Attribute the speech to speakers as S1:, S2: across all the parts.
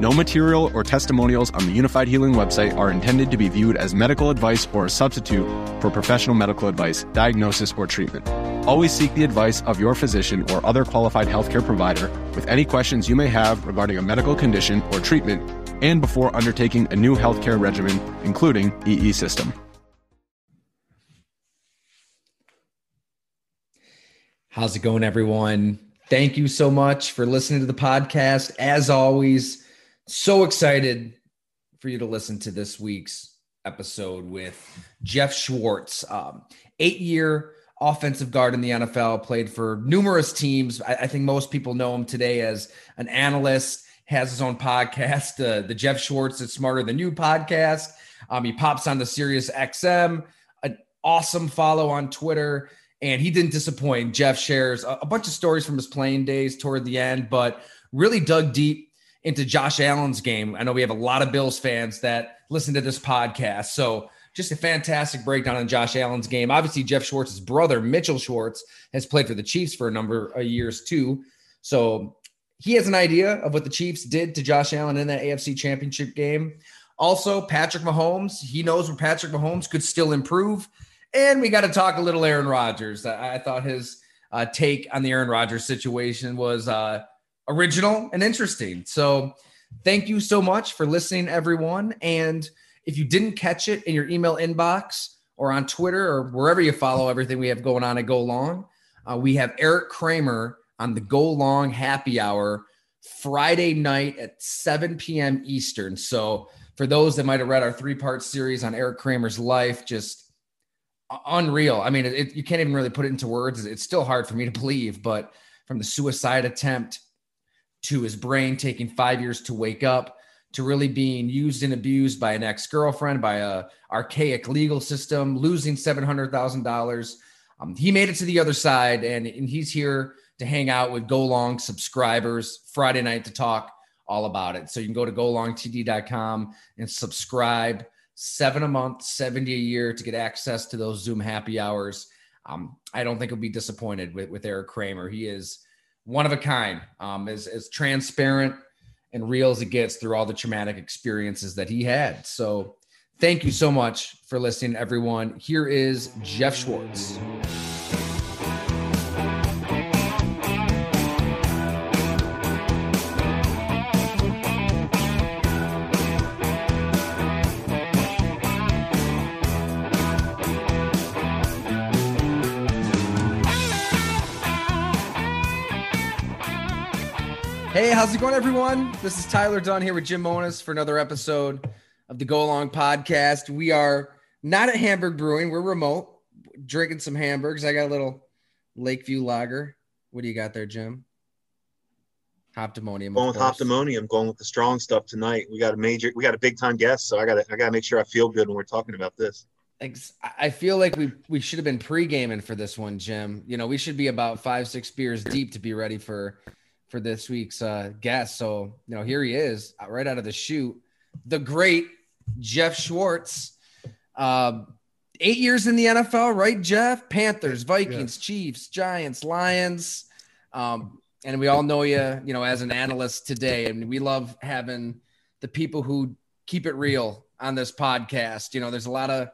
S1: No material or testimonials on the Unifyd Healing website are intended to be viewed as medical advice or a substitute for professional medical advice, diagnosis, or treatment. Always seek the advice of your physician or other qualified healthcare provider with any questions you may have regarding a medical condition or treatment and before undertaking a new healthcare regimen, including EE system.
S2: How's it going, everyone? Thank you so much for listening to the podcast. As always, so excited for you to listen to this week's episode with Jeff Schwartz, um, eight year offensive guard in the NFL, played for numerous teams. I, I, think most people know him today as an analyst, has his own podcast, uh, the Jeff Schwartz is Smarter Than You podcast. Um, he pops on the Sirius XM, an awesome follow on Twitter and he didn't disappoint. Jeff shares a, a bunch of stories from his playing days toward the end, but really dug deep into Josh Allen's game. I know we have a lot of Bills fans that listen to this podcast. So just a fantastic breakdown on Josh Allen's game. Obviously, Jeff Schwartz's brother, Mitchell Schwartz, has played for the Chiefs for a number of years too. So he has an idea of what the Chiefs did to Josh Allen in that AFC championship game. Also, Patrick Mahomes, he knows where Patrick Mahomes could still improve. And we got to talk a little Aaron Rodgers. I, I thought his uh, take on the Aaron Rodgers situation was uh, original and interesting. So thank you so much for listening, everyone. And if you didn't catch it in your email inbox or on Twitter or wherever you follow everything we have going on at Go Long, uh, we have Eric Kramer on the Go Long Happy Hour Friday night at 7 p.m. Eastern. So for those that might have read our three part series on Eric Kramer's life, just unreal. I mean, it, you can't even really put it into words. It's still hard for me to believe, but from the suicide attempt to his brain taking five years to wake up to really being used and abused by an ex-girlfriend by a archaic legal system losing $700000 um, he made it to the other side and, and he's here to hang out with go long subscribers friday night to talk all about it so you can go to golongtd.com and subscribe seven a month, 70 a year to get access to those Zoom happy hours. Um, I don't think he'll be disappointed with, with Eric Kramer. He is one of a kind, um, as, as transparent and real as it gets through all the traumatic experiences that he had. So thank you so much for listening, everyone. Here is Jeff Schwartz. Hey, how's it going, everyone? This is Tyler Dunn here with Jim Monos for another episode of the Go Long podcast. We are not at Hamburg Brewing, we're remote, drinking some hamburgers. I got a little Lakeview lager. What do you got there, Jim? Hoptimonium.
S3: Going with Hoptimonium, going with the strong stuff tonight. We got a major, we got a big time guest, so I got to, I got to make sure I feel good when we're talking about this. Thanks.
S2: I feel like we we should have been pre gaming for this one, Jim. You know, we should be about five, six beers deep to be ready for for this week's uh, guest. So, you know, here he is uh, right out of the chute, the great Jeff Schwartz. Um, eight years in the NFL, right, Jeff? Panthers, Vikings, yeah. Chiefs, Giants, Lions. Um, and we all know you, you know, as an analyst today. And we love having the people who keep it real on this podcast. You know, there's a lot of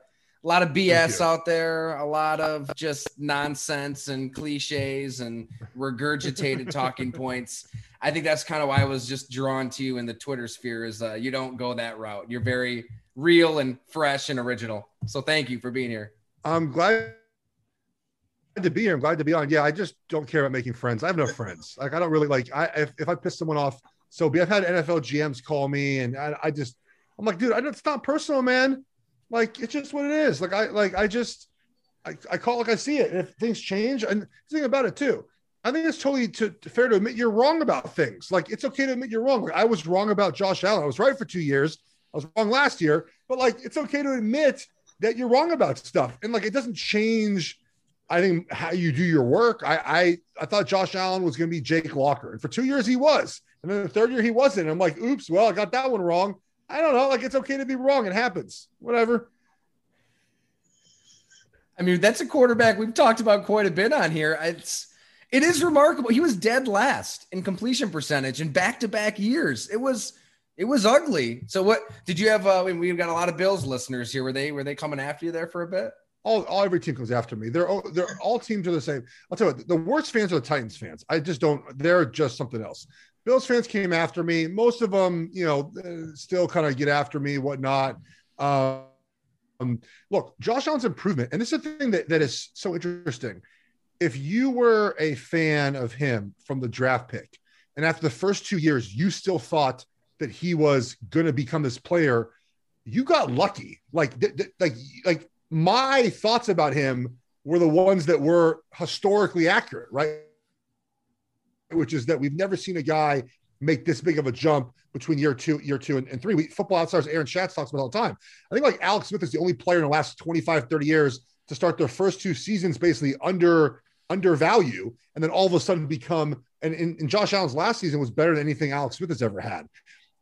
S2: a lot of BS out there, a lot of just nonsense and cliches and regurgitated talking points. I think that's kind of why I was just drawn to you in the Twitter sphere is uh, you don't go that route. You're very real and fresh and original. So thank you for being here.
S4: I'm glad to be here. I'm glad to be on. Yeah, I just don't care about making friends. I have no friends. Like I don't really like I if, if I piss someone off, so I've had NFL GMs call me, and I, I just I'm like, dude, I, it's not personal, man. Like it's just what it is. Like I like I just I, I call it like I see it. And if things change, and think about it too. I think it's totally to, to fair to admit you're wrong about things. Like it's okay to admit you're wrong. Like, I was wrong about Josh Allen. I was right for two years. I was wrong last year, but like it's okay to admit that you're wrong about stuff. And like it doesn't change. I think how you do your work. I I, I thought Josh Allen was going to be Jake Locker, and for two years he was, and then the third year he wasn't. I'm like, oops, well I got that one wrong. I don't know. Like it's okay to be wrong. It happens. Whatever.
S2: I mean, that's a quarterback we've talked about quite a bit on here. It's it is remarkable. He was dead last in completion percentage in back to back years. It was it was ugly. So what did you have? Uh, we've got a lot of Bills listeners here. Were they were they coming after you there for a bit?
S4: All, all every team comes after me. They're all, they're all teams are the same. I'll tell you, what, the worst fans are the Titans fans. I just don't. They're just something else. Bills fans came after me. Most of them, you know, uh, still kind of get after me, whatnot. Um, look, Josh Allen's improvement, and this is the thing that, that is so interesting. If you were a fan of him from the draft pick, and after the first two years, you still thought that he was going to become this player, you got lucky. Like, th- th- like, like my thoughts about him were the ones that were historically accurate, right? Which is that we've never seen a guy make this big of a jump between year two, year two, and, and three. We, football outsiders Aaron Schatz talks about all the time. I think like Alex Smith is the only player in the last 25, 30 years to start their first two seasons basically under undervalue and then all of a sudden become and, and, and Josh Allen's last season was better than anything Alex Smith has ever had.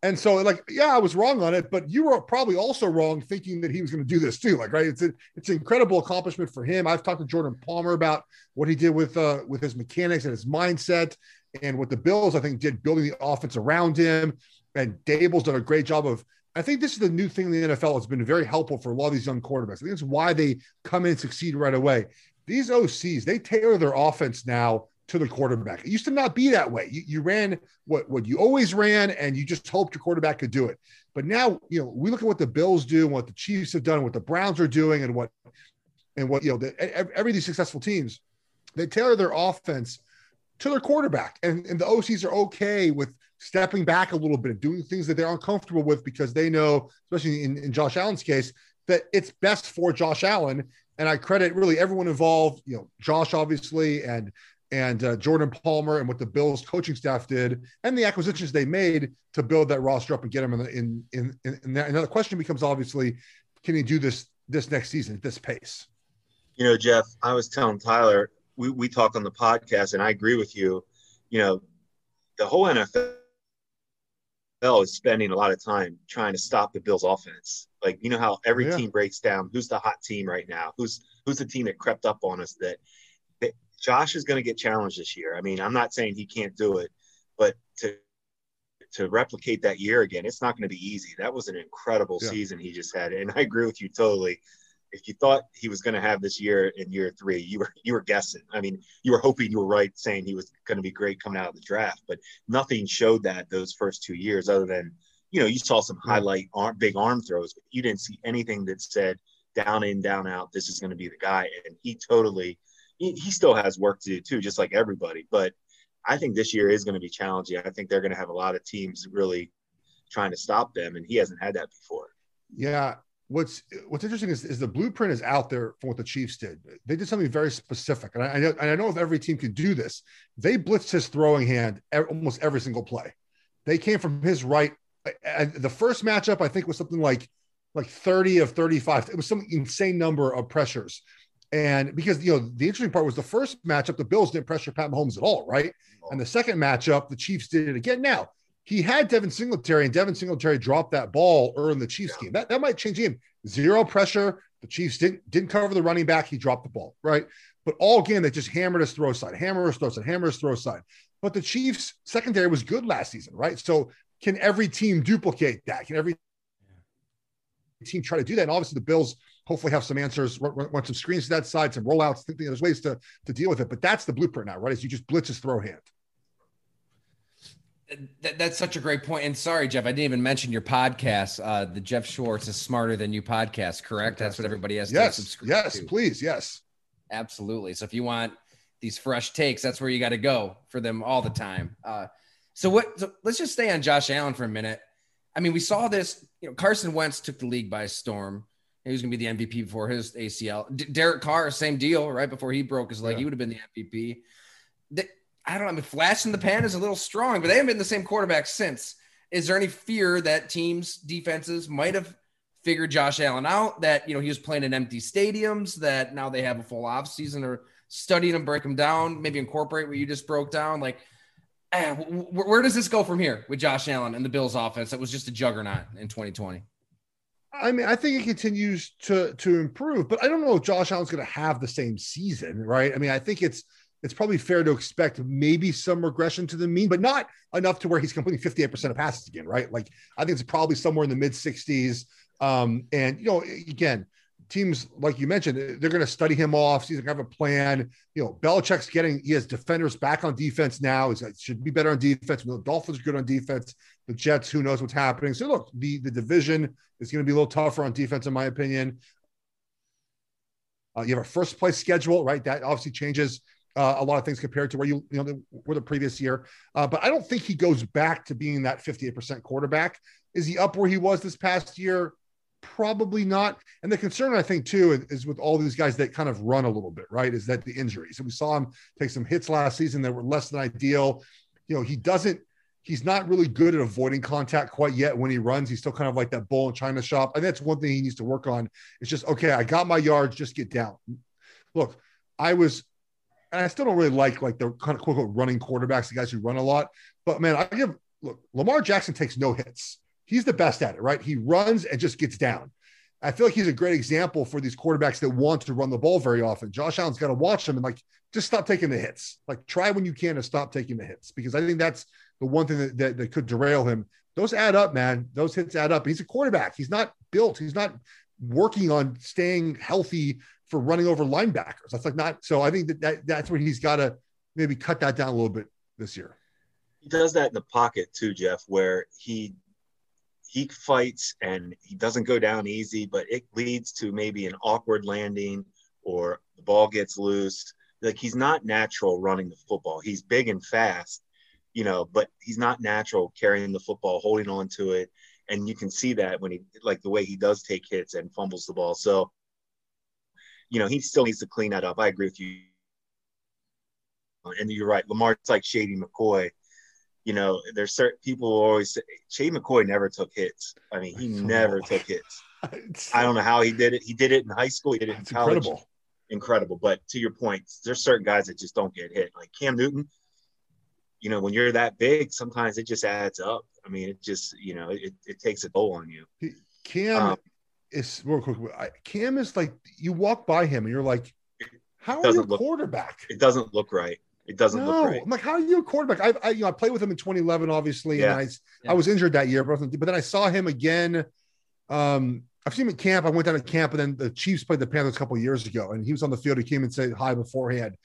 S4: And so, like, yeah, I was wrong on it, but you were probably also wrong thinking that he was going to do this too. Like, right? It's a, it's an incredible accomplishment for him. I've talked to Jordan Palmer about what he did with uh, with his mechanics and his mindset, and what the Bills I think did building the offense around him. And Daboll's done a great job of. I think this is the new thing in the NFL It's been very helpful for a lot of these young quarterbacks. I think it's why they come in and succeed right away. These OCs they tailor their offense now to the quarterback. It used to not be that way. You, you ran what, what you always ran, and you just hoped your quarterback could do it. But now, you know, we look at what the Bills do, and what the Chiefs have done, what the Browns are doing, and what and what you know, the, every these successful teams, they tailor their offense to their quarterback, and and the OCs are okay with stepping back a little bit, and doing things that they're uncomfortable with because they know, especially in, in Josh Allen's case, that it's best for Josh Allen. And I credit really everyone involved, you know, Josh obviously, and and uh, Jordan Palmer and what the Bills coaching staff did and the acquisitions they made to build that roster up and get them in the, in in, in, in that. Another question becomes obviously, can he do this this next season at this pace?
S3: You know, Jeff, I was telling Tyler we we talk on the podcast, and I agree with you. You know, the whole NFL is spending a lot of time trying to stop the Bills' offense. Like you know how every yeah. team breaks down. Who's the hot team right now? Who's who's the team that crept up on us that Josh is going to get challenged this year. I mean, I'm not saying he can't do it, but to to replicate that year again, it's not going to be easy. That was an incredible yeah. season he just had, and I agree with you totally. If you thought he was going to have this year in year three, you were you were guessing. I mean, you were hoping you were right, saying he was going to be great coming out of the draft, but nothing showed that those first two years, other than you know you saw some highlight arm, big arm throws, but you didn't see anything that said down in, down out. This is going to be the guy, and he totally he, he still has work to do too, just like everybody. But I think this year is going to be challenging. I think they're going to have a lot of teams really trying to stop them, and he hasn't had that before.
S4: Yeah. What's What's interesting is, is the blueprint is out there for what the Chiefs did. They did something very specific, and I, I know and I know if every team can do this, they blitzed his throwing hand almost every single play. They came from his right. And the first matchup, I think, was something like like 30 of 35. It was some insane number of pressures. And because you know the interesting part was the first matchup, the Bills didn't pressure Pat Mahomes at all, right? And the second matchup, the Chiefs did it again. Now he had Devin Singletary, and Devin Singletary dropped that ball early in the Chiefs yeah. game. That that might change the game. Zero pressure. The Chiefs didn't didn't cover the running back. He dropped the ball, right? But all game they just hammered his throw side, hammer his throw side, hammer his throw side. But the Chiefs secondary was good last season, right? So can every team duplicate that? Can every team try to do that? And obviously the Bills hopefully have some answers, want some screens to that side, some rollouts. Think there's ways to to deal with it, but that's the blueprint now, right? Is you just blitz his throw hand.
S2: That, that's such a great point. And sorry, Jeff, I didn't even mention your podcast, uh, the Jeff Schwartz is smarter than you podcast. Correct? Fantastic. That's what everybody has
S4: yes.
S2: to subscribe
S4: yes,
S2: to.
S4: please, yes,
S2: absolutely. So if you want these fresh takes, that's where you got to go for them all the time. Uh, So what? So let's just stay on Josh Allen for a minute. I mean, we saw this. You know, Carson Wentz took the league by storm. He was going to be the MVP before his ACL. D- Derek Carr, same deal, right before he broke his leg, yeah. he would have been the MVP. The, I don't know. I mean, flash in the pan is a little strong, but they haven't been the same quarterback since. Is there any fear that teams' defenses might have figured Josh Allen out? That you know he was playing in empty stadiums. That now they have a full off season or studying him, break him down, maybe incorporate what you just broke down. Like, eh, where does this go from here with Josh Allen and the Bills' offense that was just a juggernaut in 2020?
S4: I mean, I think it continues to to improve, but I don't know if Josh Allen's going to have the same season, right? I mean, I think it's it's probably fair to expect maybe some regression to the mean, but not enough to where he's completing 58% of passes again, right? Like I think it's probably somewhere in the mid 60s. Um, and you know, again, teams like you mentioned, they're going to study him off. He's going to have a plan. You know, Belichick's getting he has defenders back on defense now. He should be better on defense. The Dolphins are good on defense. The Jets, who knows what's happening? So look, the the division is going to be a little tougher on defense, in my opinion. Uh, you have a first place schedule, right? That obviously changes uh, a lot of things compared to where you you know the, were the previous year. Uh, but I don't think he goes back to being that 58% quarterback. Is he up where he was this past year? Probably not. And the concern I think too is, is with all these guys that kind of run a little bit, right? Is that the injuries? And we saw him take some hits last season that were less than ideal. You know, he doesn't he's not really good at avoiding contact quite yet when he runs. He's still kind of like that bull in China shop. And that's one thing he needs to work on. It's just, okay, I got my yards, just get down. Look, I was, and I still don't really like like the kind of quote unquote running quarterbacks, the guys who run a lot. But man, I give look, Lamar Jackson takes no hits. He's the best at it, right? He runs and just gets down. I feel like he's a great example for these quarterbacks that want to run the ball very often. Josh Allen's got to watch them and like just stop taking the hits. Like try when you can to stop taking the hits because I think that's the one thing that, that, that could derail him. Those add up, man. Those hits add up. He's a quarterback. He's not built. He's not working on staying healthy for running over linebackers. That's like not. So I think that, that that's where he's got to maybe cut that down a little bit this year.
S3: He does that in the pocket too, Jeff, where he he fights and he doesn't go down easy, but it leads to maybe an awkward landing or the ball gets loose. Like he's not natural running the football. He's big and fast, you know, but he's not natural carrying the football, holding on to it. And you can see that when he, like the way he does take hits and fumbles the ball. So, you know, he still needs to clean that up. I agree with you. And you're right. Lamar's like Shady McCoy. You know, there's certain people who always say Shady McCoy never took hits. I mean, he never took hits. I don't know how he did it. He did it in high school. He did it in college. Incredible. incredible. But to your point, there's certain guys that just don't get hit. Like Cam Newton, you know, when you're that big, sometimes it just adds up. I mean, it just, you know, it, it takes a toll on you.
S4: Cam um, is real quick. Cam is like you walk by him and you're like, how are you a quarterback?
S3: It doesn't look right. It doesn't no. look right.
S4: I'm like, how are you a quarterback? I, I, you know, I played with him in 2011, obviously, yeah. and I, yeah. I was injured that year, but, but then I saw him again. Um, I've seen him at camp. I went down to camp, and then the Chiefs played the Panthers a couple years ago, and he was on the field. He came and said hi beforehand.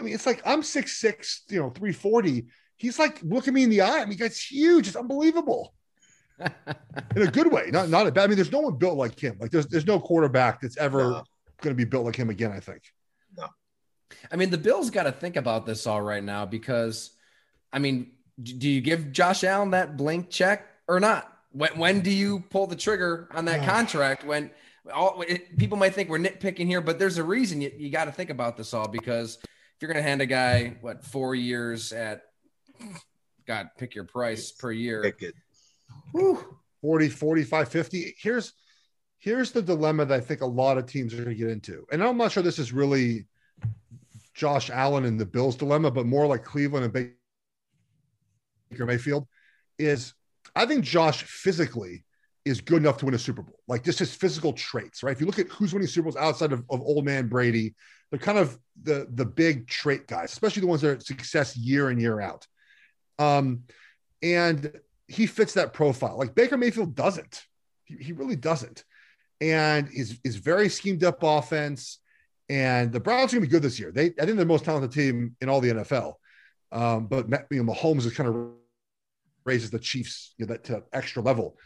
S4: I mean, it's like I'm six six, you know, three forty he's like looking me in the eye. I mean, he's huge. It's unbelievable. in a good way, not not a bad. I mean, there's no one built like him. Like there's there's no quarterback that's ever no. going to be built like him again. I think.
S3: No.
S2: I mean, the Bills got to think about this all right now because, I mean, do you give Josh Allen that blank check or not? When when do you pull the trigger on that contract? When all it, people might think we're nitpicking here, but there's a reason you, you got to think about this all because if you're going to hand a guy what four years at God, pick your price per year.
S3: Pick it.
S4: Whew. 40, 45, 50. Here's here's the dilemma that I think a lot of teams are going to get into. And I'm not sure this is really Josh Allen and the Bills dilemma, but more like Cleveland and Baker Mayfield is I think Josh physically is good enough to win a Super Bowl. Like just his physical traits, right? If you look at who's winning Super Bowls outside of, of old man Brady, they're kind of the the big trait guys, especially the ones that are success year in, year out. Um, and he fits that profile. Like Baker Mayfield doesn't. He, he really doesn't. And is is very schemed up offense. And the Browns are gonna be good this year. They I think they're the most talented team in all the NFL. Um, but you know, Mahomes is kind of raises the Chiefs you know, that to extra level.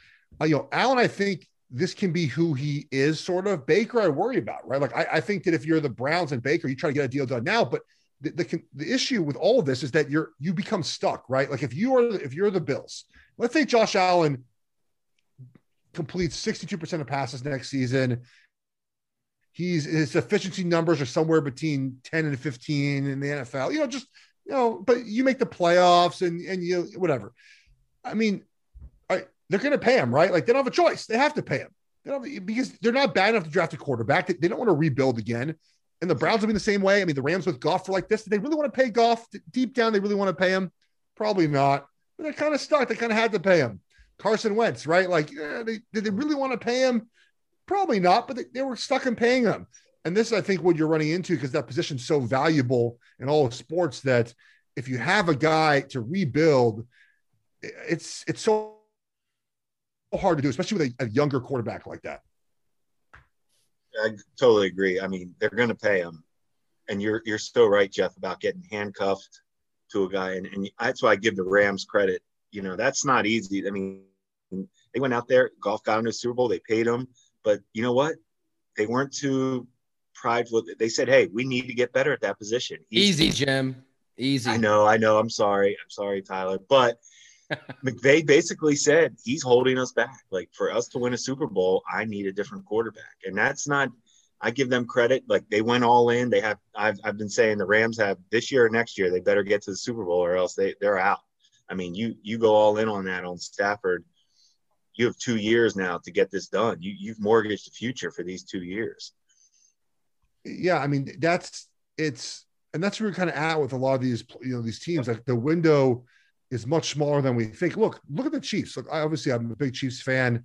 S4: Uh, you know, Allen, I think this can be who he is, sort of. Baker, I worry about, right? Like, I, I, think that if you're the Browns and Baker, you try to get a deal done now, but the, the, the issue with all of this is that you're you become stuck, right? Like if you are if you're the Bills, let's say Josh Allen completes 62% of passes next season. He's his efficiency numbers are somewhere between 10 and 15 in the NFL. You know, just you know, but you make the playoffs and and you whatever. I mean, I, they're going to pay him, right? Like they don't have a choice; they have to pay him. They because they're not bad enough to draft a quarterback. They don't want to rebuild again. And the Browns will be the same way. I mean, the Rams with Goff were like this. Did they really want to pay Goff? Deep down, they really want to pay him? Probably not. But they're kind of stuck. They kind of had to pay him. Carson Wentz, right? Like, they, did they really want to pay him? Probably not, but they, they were stuck in paying him. And this is, I think, what you're running into because that position's so valuable in all of sports that if you have a guy to rebuild, it's it's so hard to do, especially with a, a younger quarterback like that.
S3: I totally agree. I mean, they're going to pay him, and you're you're so right, Jeff, about getting handcuffed to a guy, and, and that's why I give the Rams credit. You know, that's not easy. I mean, they went out there, Goff got into the Super Bowl, they paid him, but you know what? They weren't too prideful. They said, "Hey, we need to get better at that position."
S2: He's, Easy, Jim. Easy.
S3: I know, I know. I'm sorry. I'm sorry, Tyler, but McVay basically said he's holding us back. Like for us to win a Super Bowl, I need a different quarterback, and that's not. I give them credit. Like they went all in. They have. I've I've been saying the Rams have this year or next year. They better get to the Super Bowl or else they they're out. I mean, you you go all in on that on Stafford. You have two years now to get this done. You you've mortgaged the future for these two years.
S4: Yeah, I mean that's it's and that's where we're kind of at with a lot of these you know these teams. Like the window is much smaller than we think. Look, look at the Chiefs. Look, I, obviously, I'm a big Chiefs fan.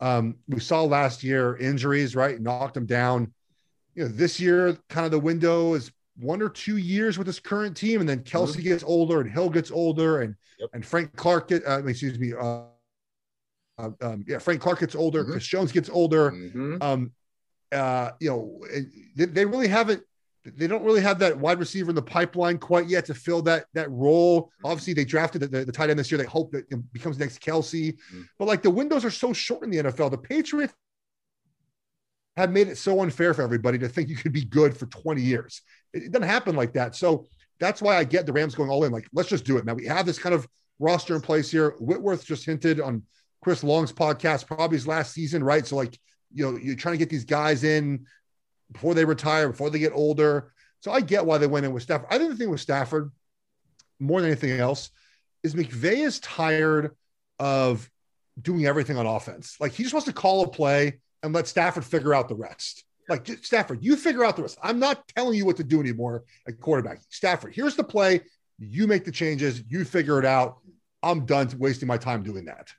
S4: Um, we saw last year injuries, right? Knocked them down. You know, this year, kind of the window is one or two years with this current team, and then Kelce mm-hmm. gets older, and Hill gets older, and yep. and Frank Clark get, uh, excuse me, uh, uh, um, yeah, Frank Clark gets older, mm-hmm. Chris Jones gets older. Mm-hmm. Um, uh, you know, they, they really haven't they don't really have that wide receiver in the pipeline quite yet to fill that that role. Obviously, they drafted the, the, the tight end this year. They hope that it becomes next Kelce, mm-hmm. but like the windows are so short in the NFL. The Patriots have made it so unfair for everybody to think you could be good for 20 years. It, it doesn't happen like that. So that's why I get the Rams going all in. Like, let's just do it, man. We have this kind of roster in place here. Whitworth just hinted on Chris Long's podcast, probably his last season, right? So like, you know, you're trying to get these guys in before they retire, before they get older. So I get why they went in with Stafford. I think the thing with Stafford, more than anything else, is McVay is tired of doing everything on offense. Like he just wants to call a play and let Stafford figure out the rest. Like Stafford, you figure out the rest. I'm not telling you what to do anymore at quarterback. Stafford, here's the play. You make the changes. You figure it out. I'm done wasting my time doing that.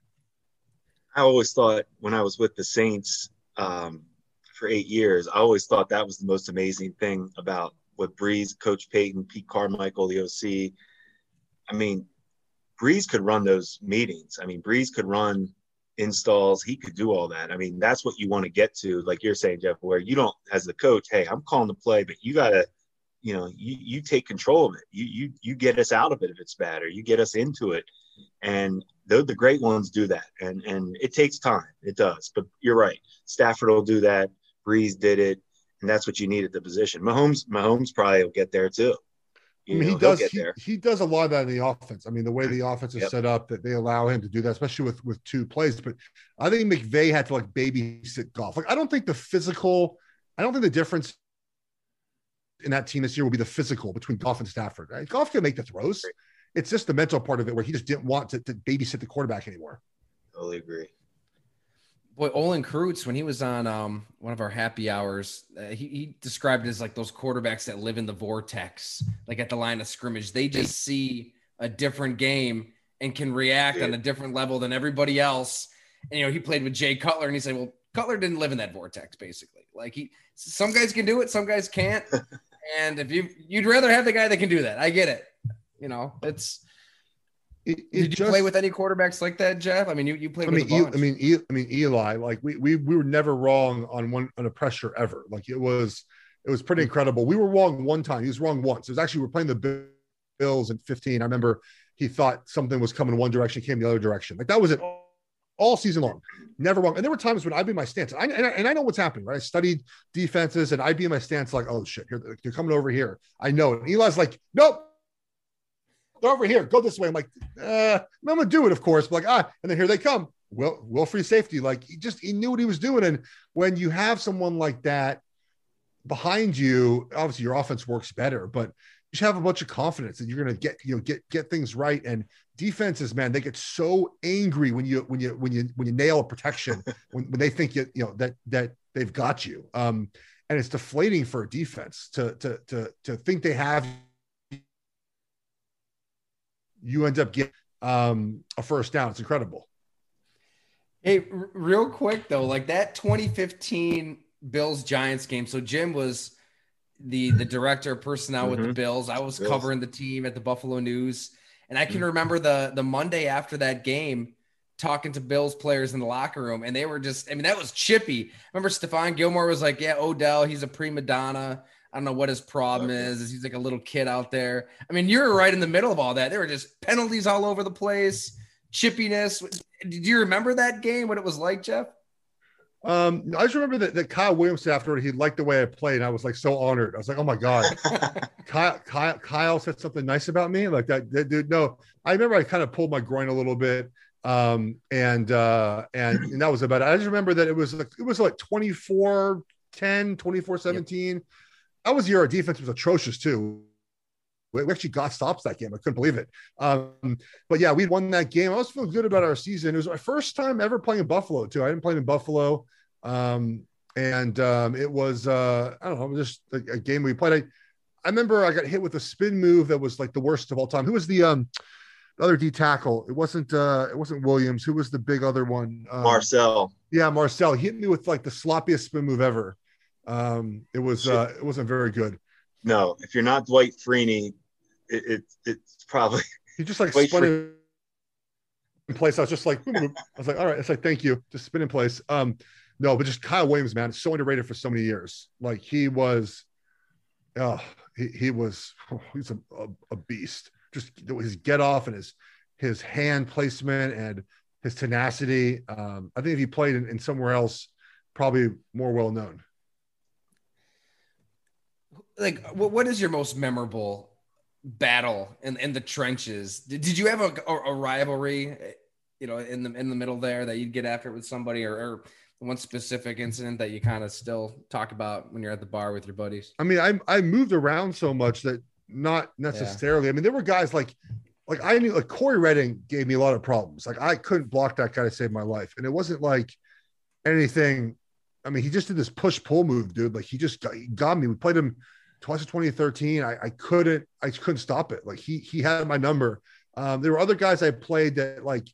S3: I always thought when I was with the Saints, um, for eight years, I always thought that was the most amazing thing about what Brees, Coach Payton, Pete Carmichael, the OC. I mean, Brees could run those meetings. I mean, Brees could run installs. He could do all that. I mean, that's what you want to get to, like you're saying, Jeff, where you don't, as the coach, hey, I'm calling the play, but you got to, you know, you you take control of it. You you you get us out of it if it's bad, or you get us into it. And the, the great ones do that, and and it takes time. It does. But you're right. Stafford will do that. Brees did it, and that's what you need at the position. Mahomes, Mahomes probably will get there too.
S4: You I mean, know, he does. He, he, does a lot of that in the offense. I mean, the way the offense is yep. set up, that they allow him to do that, especially with with two plays. But I think McVay had to like babysit Goff. Like, I don't think the physical. I don't think the difference in that team this year will be the physical between Goff and Stafford. Right? Goff can make the throws. It's just the mental part of it where he just didn't want to, to babysit the quarterback anymore.
S3: Totally agree
S2: boy, Olin Kreutz, when he was on um, one of our happy hours, uh, he, he, described it as like those quarterbacks that live in the vortex, like at the line of scrimmage. They just see a different game and can react on a different level than everybody else. And, you know, he played with Jay Cutler and he said, well, Cutler didn't live in that vortex, basically. Like he, some guys can do it, some guys can't. and if you, you'd rather have the guy that can do that. I get it. You know, it's, it, it Did you just, play with any quarterbacks like that, Jeff? I mean, you, you played. With. I
S4: mean, e- I mean, e- I mean, Eli. Like we we we were never wrong on one on a pressure ever. Like it was it was pretty hmm. incredible. We were wrong one time. He was wrong once. It was actually we are playing the Bills in 15. I remember he thought something was coming one direction, came the other direction. Like that was it all season long, never wrong. And there were times when I'd be in my stance, and I, and I, and I know what's happening, right? I studied defenses, and I'd be in my stance like, oh shit, here they're coming over here. I know. And Eli's like, nope, they're over here. Go this way. I'm like, uh, I'm gonna do it, of course. But like, ah, and then here they come. Will will free safety. Like he just he knew what he was doing. And when you have someone like that behind you, obviously your offense works better, but you should have a bunch of confidence that you're gonna get, you know, get get things right. And defenses, man, they get so angry when you when you when you when you nail a protection when, when they think you, you know that that they've got you. Um, and it's deflating for a defense to to to to think they have you end up getting um, a first down. It's incredible.
S2: Hey, r- real quick though, like that 2015 Bills Giants game. So Jim was the the director of personnel mm-hmm. with the mm-hmm. Bills. I was Bills. covering the team at the Buffalo News, and I can mm-hmm. remember the the Monday after that game talking to Bills players in the locker room, and they were just, I mean, that was chippy. remember Stephon Gilmore was like, Yeah, Odell, he's a prima donna. I don't know what his problem okay. is. He's like a little kid out there. I mean, you're right in the middle of all that. There were just penalties all over the place, chippiness. Did you remember that game? What it was like, Jeff?
S4: Um, I just remember that, that Kyle Williams afterward, he liked the way I played. And I was like so honored. I was like, oh my God. Kyle, Kyle, Kyle said something nice about me. Like that, that dude. No, I remember I kind of pulled my groin a little bit. Um, and uh, and, and that was about it. I just remember that it was like it was like 24 10, 24 17. Yep that was year our defense was atrocious too. We actually got stops that game. I couldn't believe it. Um, but yeah, we won that game. I was feeling good about our season. It was my first time ever playing in Buffalo too. I didn't play in Buffalo. Um, and um, it was uh, I don't know, just a, a game we played. I, I remember I got hit with a spin move that was like the worst of all time. Who was the um the other D tackle? It wasn't uh it wasn't Williams. Who was the big other one?
S3: Um, Marcel.
S4: Yeah, Marcel. He hit me with like the sloppiest spin move ever. Um, it was uh, it wasn't very good.
S3: No, if you're not Dwight Freeney, it, it it's probably
S4: he just like spun Fre- in place. I was just like, I was like, all right, it's like thank you, just spin in place. Um, no, but just Kyle Williams, man, so underrated for so many years. Like he was, oh, he he was oh, he's a, a, a beast. Just his get off and his his hand placement and his tenacity. Um, I think if he played in, in somewhere else, probably more well known
S2: like what, what is your most memorable battle in, in the trenches? Did, did you have a, a, rivalry, you know, in the in the middle there that you'd get after it with somebody, or, or one specific incident that you kind of still talk about when you're at the bar with your buddies?
S4: I mean, I I moved around so much that not necessarily. Yeah. I mean, there were guys like like I knew like Cory Redding gave me a lot of problems. Like I couldn't block that guy to save my life, and it wasn't like anything. I mean, he just did this push pull move, dude. Like he just got, he got me. We played him twice in 2013. I, I couldn't, I couldn't stop it. Like he, he had my number. Um, there were other guys I played that like,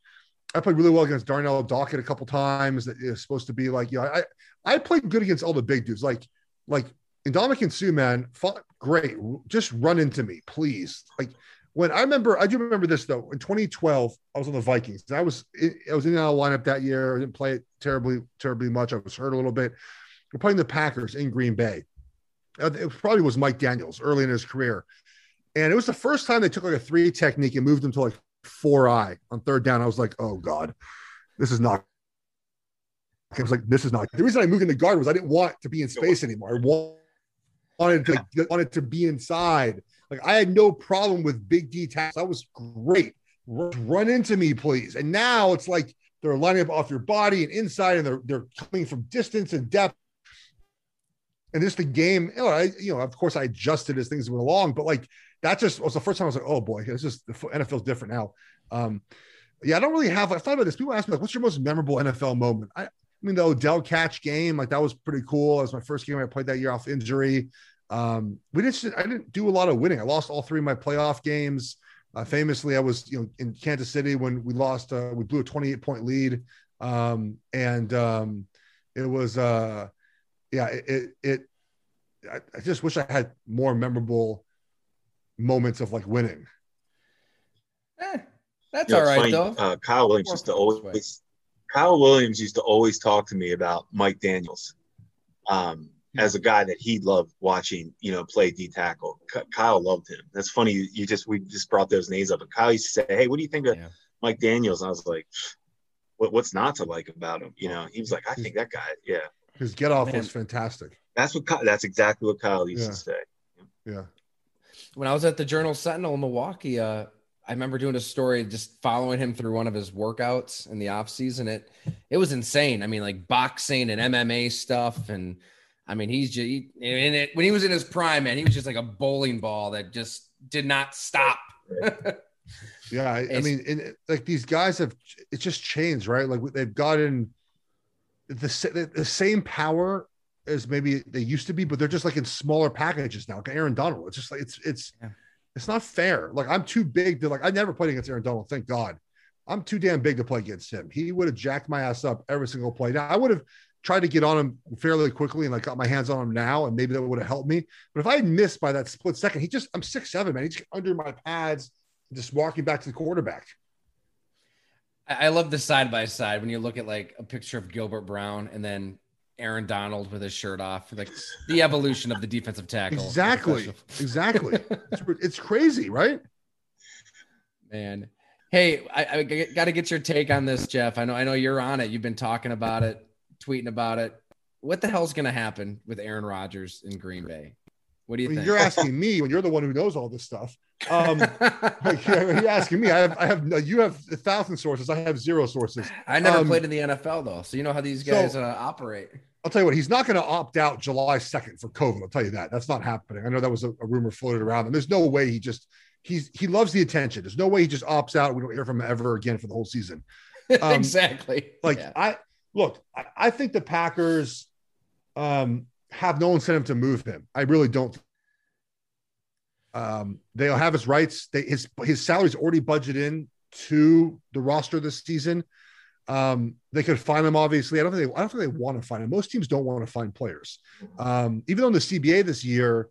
S4: I played really well against Darnell Dockett a couple times. That is supposed to be like, you know, I, I played good against all the big dudes. Like, like Ndamukong Suh, man, fought great. Just run into me, please. Like when I remember, I do remember this though. In 2012, I was on the Vikings. I was, I was in the lineup that year. I didn't play it terribly, terribly much. I was hurt a little bit. We're playing the Packers in Green Bay. Uh, it probably was Mike Daniels early in his career. And it was the first time they took like a three technique and moved him to like four eye on third down. I was like, oh God, this is not. I was like, this is not. The reason I moved in the guard was I didn't want to be in space anymore. I wanted to wanted to be inside. Like I had no problem with big D tackles. That was great. Run into me, please. And now it's like they're lining up off your body and inside, and they're they're coming from distance and depth and just the game, you know, I, you know, of course I adjusted as things went along, but like that just was the first time I was like, oh boy, it's just the NFL's different now. Um, yeah, I don't really have. I thought about this. People ask me like, what's your most memorable NFL moment? I, I mean, the Odell catch game, like that was pretty cool. It was my first game I played that year off injury. Um, we didn't. I didn't do a lot of winning. I lost all three of my playoff games. Uh, famously, I was you know in Kansas City when we lost. Uh, we blew a 28 point lead, um, and um, it was. Uh, yeah, it, it, I, I just wish I had more memorable moments of like winning.
S2: Eh, that's you know, all right funny, though.
S3: Uh, Kyle Williams used to always Kyle Williams used to always talk to me about Mike Daniels um, hmm. as a guy that he loved watching, you know, play D tackle. Kyle loved him. That's funny. You just we just brought those names up, and Kyle used to say, "Hey, what do you think of yeah. Mike Daniels?" And I was like, what, what's not to like about him. You know, he was like, I think that guy, yeah.
S4: His get off was fantastic.
S3: That's what that's exactly what Kyle used
S4: Yeah.
S3: to say.
S4: Yeah.
S2: when I was at the Journal Sentinel in Milwaukee, uh, I remember doing a story just following him through one of his workouts in the off season. It it was insane. I mean, like boxing and MMA stuff, and I mean, he's just he, and it, when he was in his prime, man, he was just like a bowling ball that just did not stop.
S4: Yeah, I, I mean, and, like these guys have it's just changed, right? Like they've gotten the the, the same power as maybe they used to be, but they're just like in smaller packages now. Like Aaron Donald, it's just like it's it's
S2: Yeah.
S4: it's not fair. Like I'm too big to like I never played against Aaron Donald, thank God. I'm too damn big to play against him. He would have jacked my ass up every single play. Now I would have tried to get on him fairly quickly and like got my hands on him now, and maybe that would have helped me. But if I had missed by that split second, he just I'm six seven, man. He's under my pads, just walking back to the quarterback.
S2: I love the side by side when you look at like a picture of Gilbert Brown and then Aaron Donald with his shirt off, like the evolution of the defensive tackle.
S4: Exactly. Exactly. it's, it's crazy, right?
S2: Man. Hey, I, I got to get your take on this, Jeff. I know, I know you're on it. You've been talking about it, tweeting about it. What the hell's going to happen with Aaron Rodgers in Green Bay? What do you think?
S4: you're asking me when you're the one who knows all this stuff. Um, you're asking me. I have, I have, you have a thousand sources. I have zero sources.
S2: I never
S4: um,
S2: played in the NFL though, so you know how these
S4: so-
S2: guys uh, operate.
S4: I'll tell you what, he's not going to opt out July 2nd for COVID. I'll tell you that. That's not happening. I know that was a, a rumor floated around, and there's no way he just he's he loves the attention. There's no way he just opts out. We don't hear from him ever again for the whole season. Um,
S2: exactly.
S4: Like
S2: Yeah.
S4: I look, I, I think the Packers um have no incentive to move him. I really don't. Um, they'll have his rights. They his his salary's already budgeted in to the roster this season. Um, they could find him. Obviously, I don't think they. I don't think they want to find him. Most teams don't want to find players. Um, even though in the CBA this year,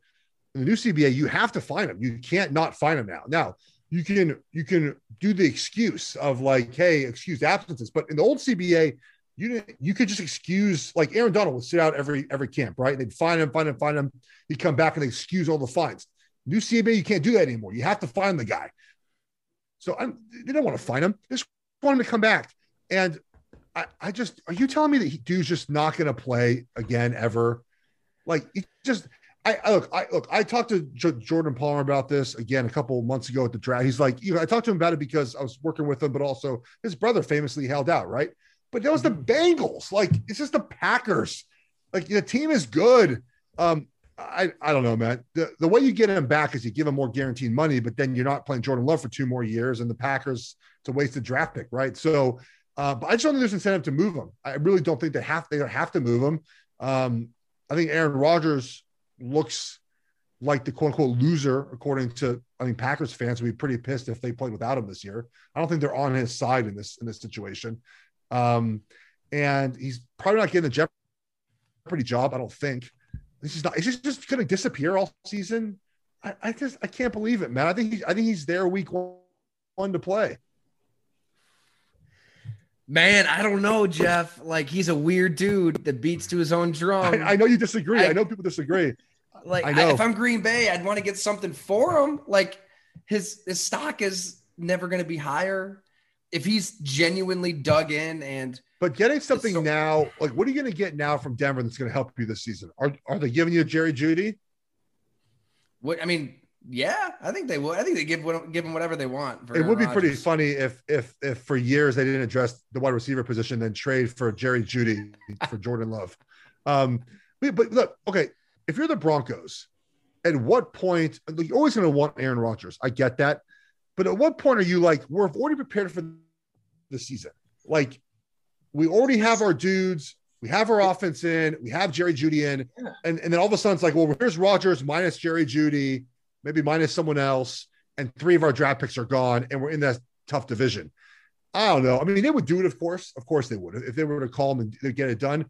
S4: the new CBA, you have to find them. You can't not find them now. Now you can you can do the excuse of like, hey, excused absences. But in the old CBA, you didn't. You could just excuse like Aaron Donald would sit out every every camp, right? They'd find him, find him, find him. He'd come back and they excuse all the fines. New CBA, you can't do that anymore. You have to find the guy. So I'm, they don't want to find him. They just want him to come back. And I, I just are you telling me that he, dude's just not going to play again ever? Like he just I, I look I look I talked to J- Jordan Palmer about this again a couple months ago at the draft. He's like, you know, I talked to him about it because I was working with him, but also his brother famously held out, right? But that was the Bengals. Like it's just the Packers. Like the team is good. Um, I, I don't know, man. The, the way you get him back is you give him more guaranteed money, but then you're not playing Jordan Love for two more years, and the Packers it's a wasted draft pick, right? So, uh, but I just don't think there's incentive to move him. I really don't think they have they don't have to move him. Um, I think Aaron Rodgers looks like the quote unquote loser, according to I mean Packers fans would be pretty pissed if they played without him this year. I don't think they're on his side in this in this situation. Um, and he's probably not getting the Jeopardy job. I don't think. This is not. Is just just going to disappear all season? I, I just I can't believe it, man. I think he, I think he's there week one, one to play.
S2: Man, I don't know, Jeff. Like he's a weird dude that beats to his own drum.
S4: I, I know you disagree. I,
S2: I-
S4: know people disagree.
S2: like
S4: I
S2: I
S4: know.
S2: if I'm Green Bay, I'd want to get something for him. Like his his stock is never going to be higher if he's genuinely dug in and
S4: But getting something
S2: so-
S4: now, like what are you going to get now from Denver that's going to help you this season? Are are they giving you Jerry Jeudy?
S2: what I mean, yeah, I think they would. I think they give give him whatever they want.
S4: It would be
S2: Aaron
S4: pretty funny if if if for years they didn't address the wide receiver position, then trade for Jerry Jeudy for Jordan Love. Um, but, but look, okay, if you're the Broncos, at what point you're always going to want Aaron Rodgers? I get that, but at what point are you like we're already prepared for the season? Like we already have our dudes. We have our offense in. We have Jerry Jeudy in,
S3: Yeah.
S4: and, and then all of a sudden it's like, well, here's Rodgers minus Jerry Jeudy, maybe minus someone else, and three of our draft picks are gone, and we're in that tough division. I don't know. I mean, they would do it, of course. Of course, they would if they were to call them and they'd get it done.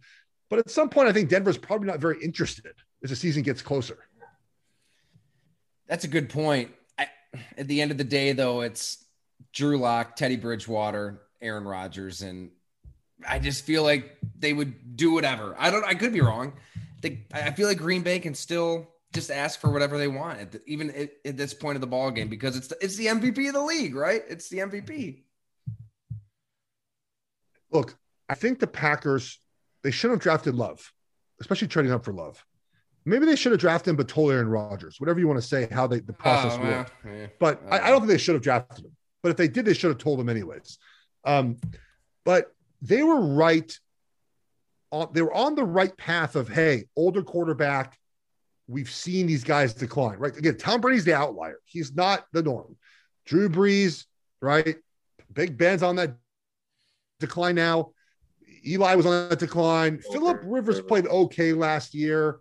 S4: But at some point, I think Denver's probably not very interested as the season gets closer.
S2: That's a good point. At the end of the day, though, it's Drew Lock, Teddy Bridgewater, Aaron Rodgers, and I just feel like they would do whatever. I don't. I could be wrong. I feel like Green Bay can still just ask for whatever they want, the, even at, at this point of the ball game, because it's the, it's the MVP of the league, right? It's the MVP.
S4: Look, I think the Packers they should have drafted Love, especially trading up for Love. Maybe they should have drafted him, but told Aaron Rodgers, whatever you want to say, how they the process oh, worked. Yeah. But I, I, don't think they should have drafted him. But if they did, they should have told him anyways. Um, but they were right. On, they were on the right path of hey, older quarterback. We've seen these guys decline, right? Again, Tom Brady's the outlier. He's not the norm. Drew Brees, right? Big Ben's on that decline now. Eli was on that decline. Philip Rivers played okay last year.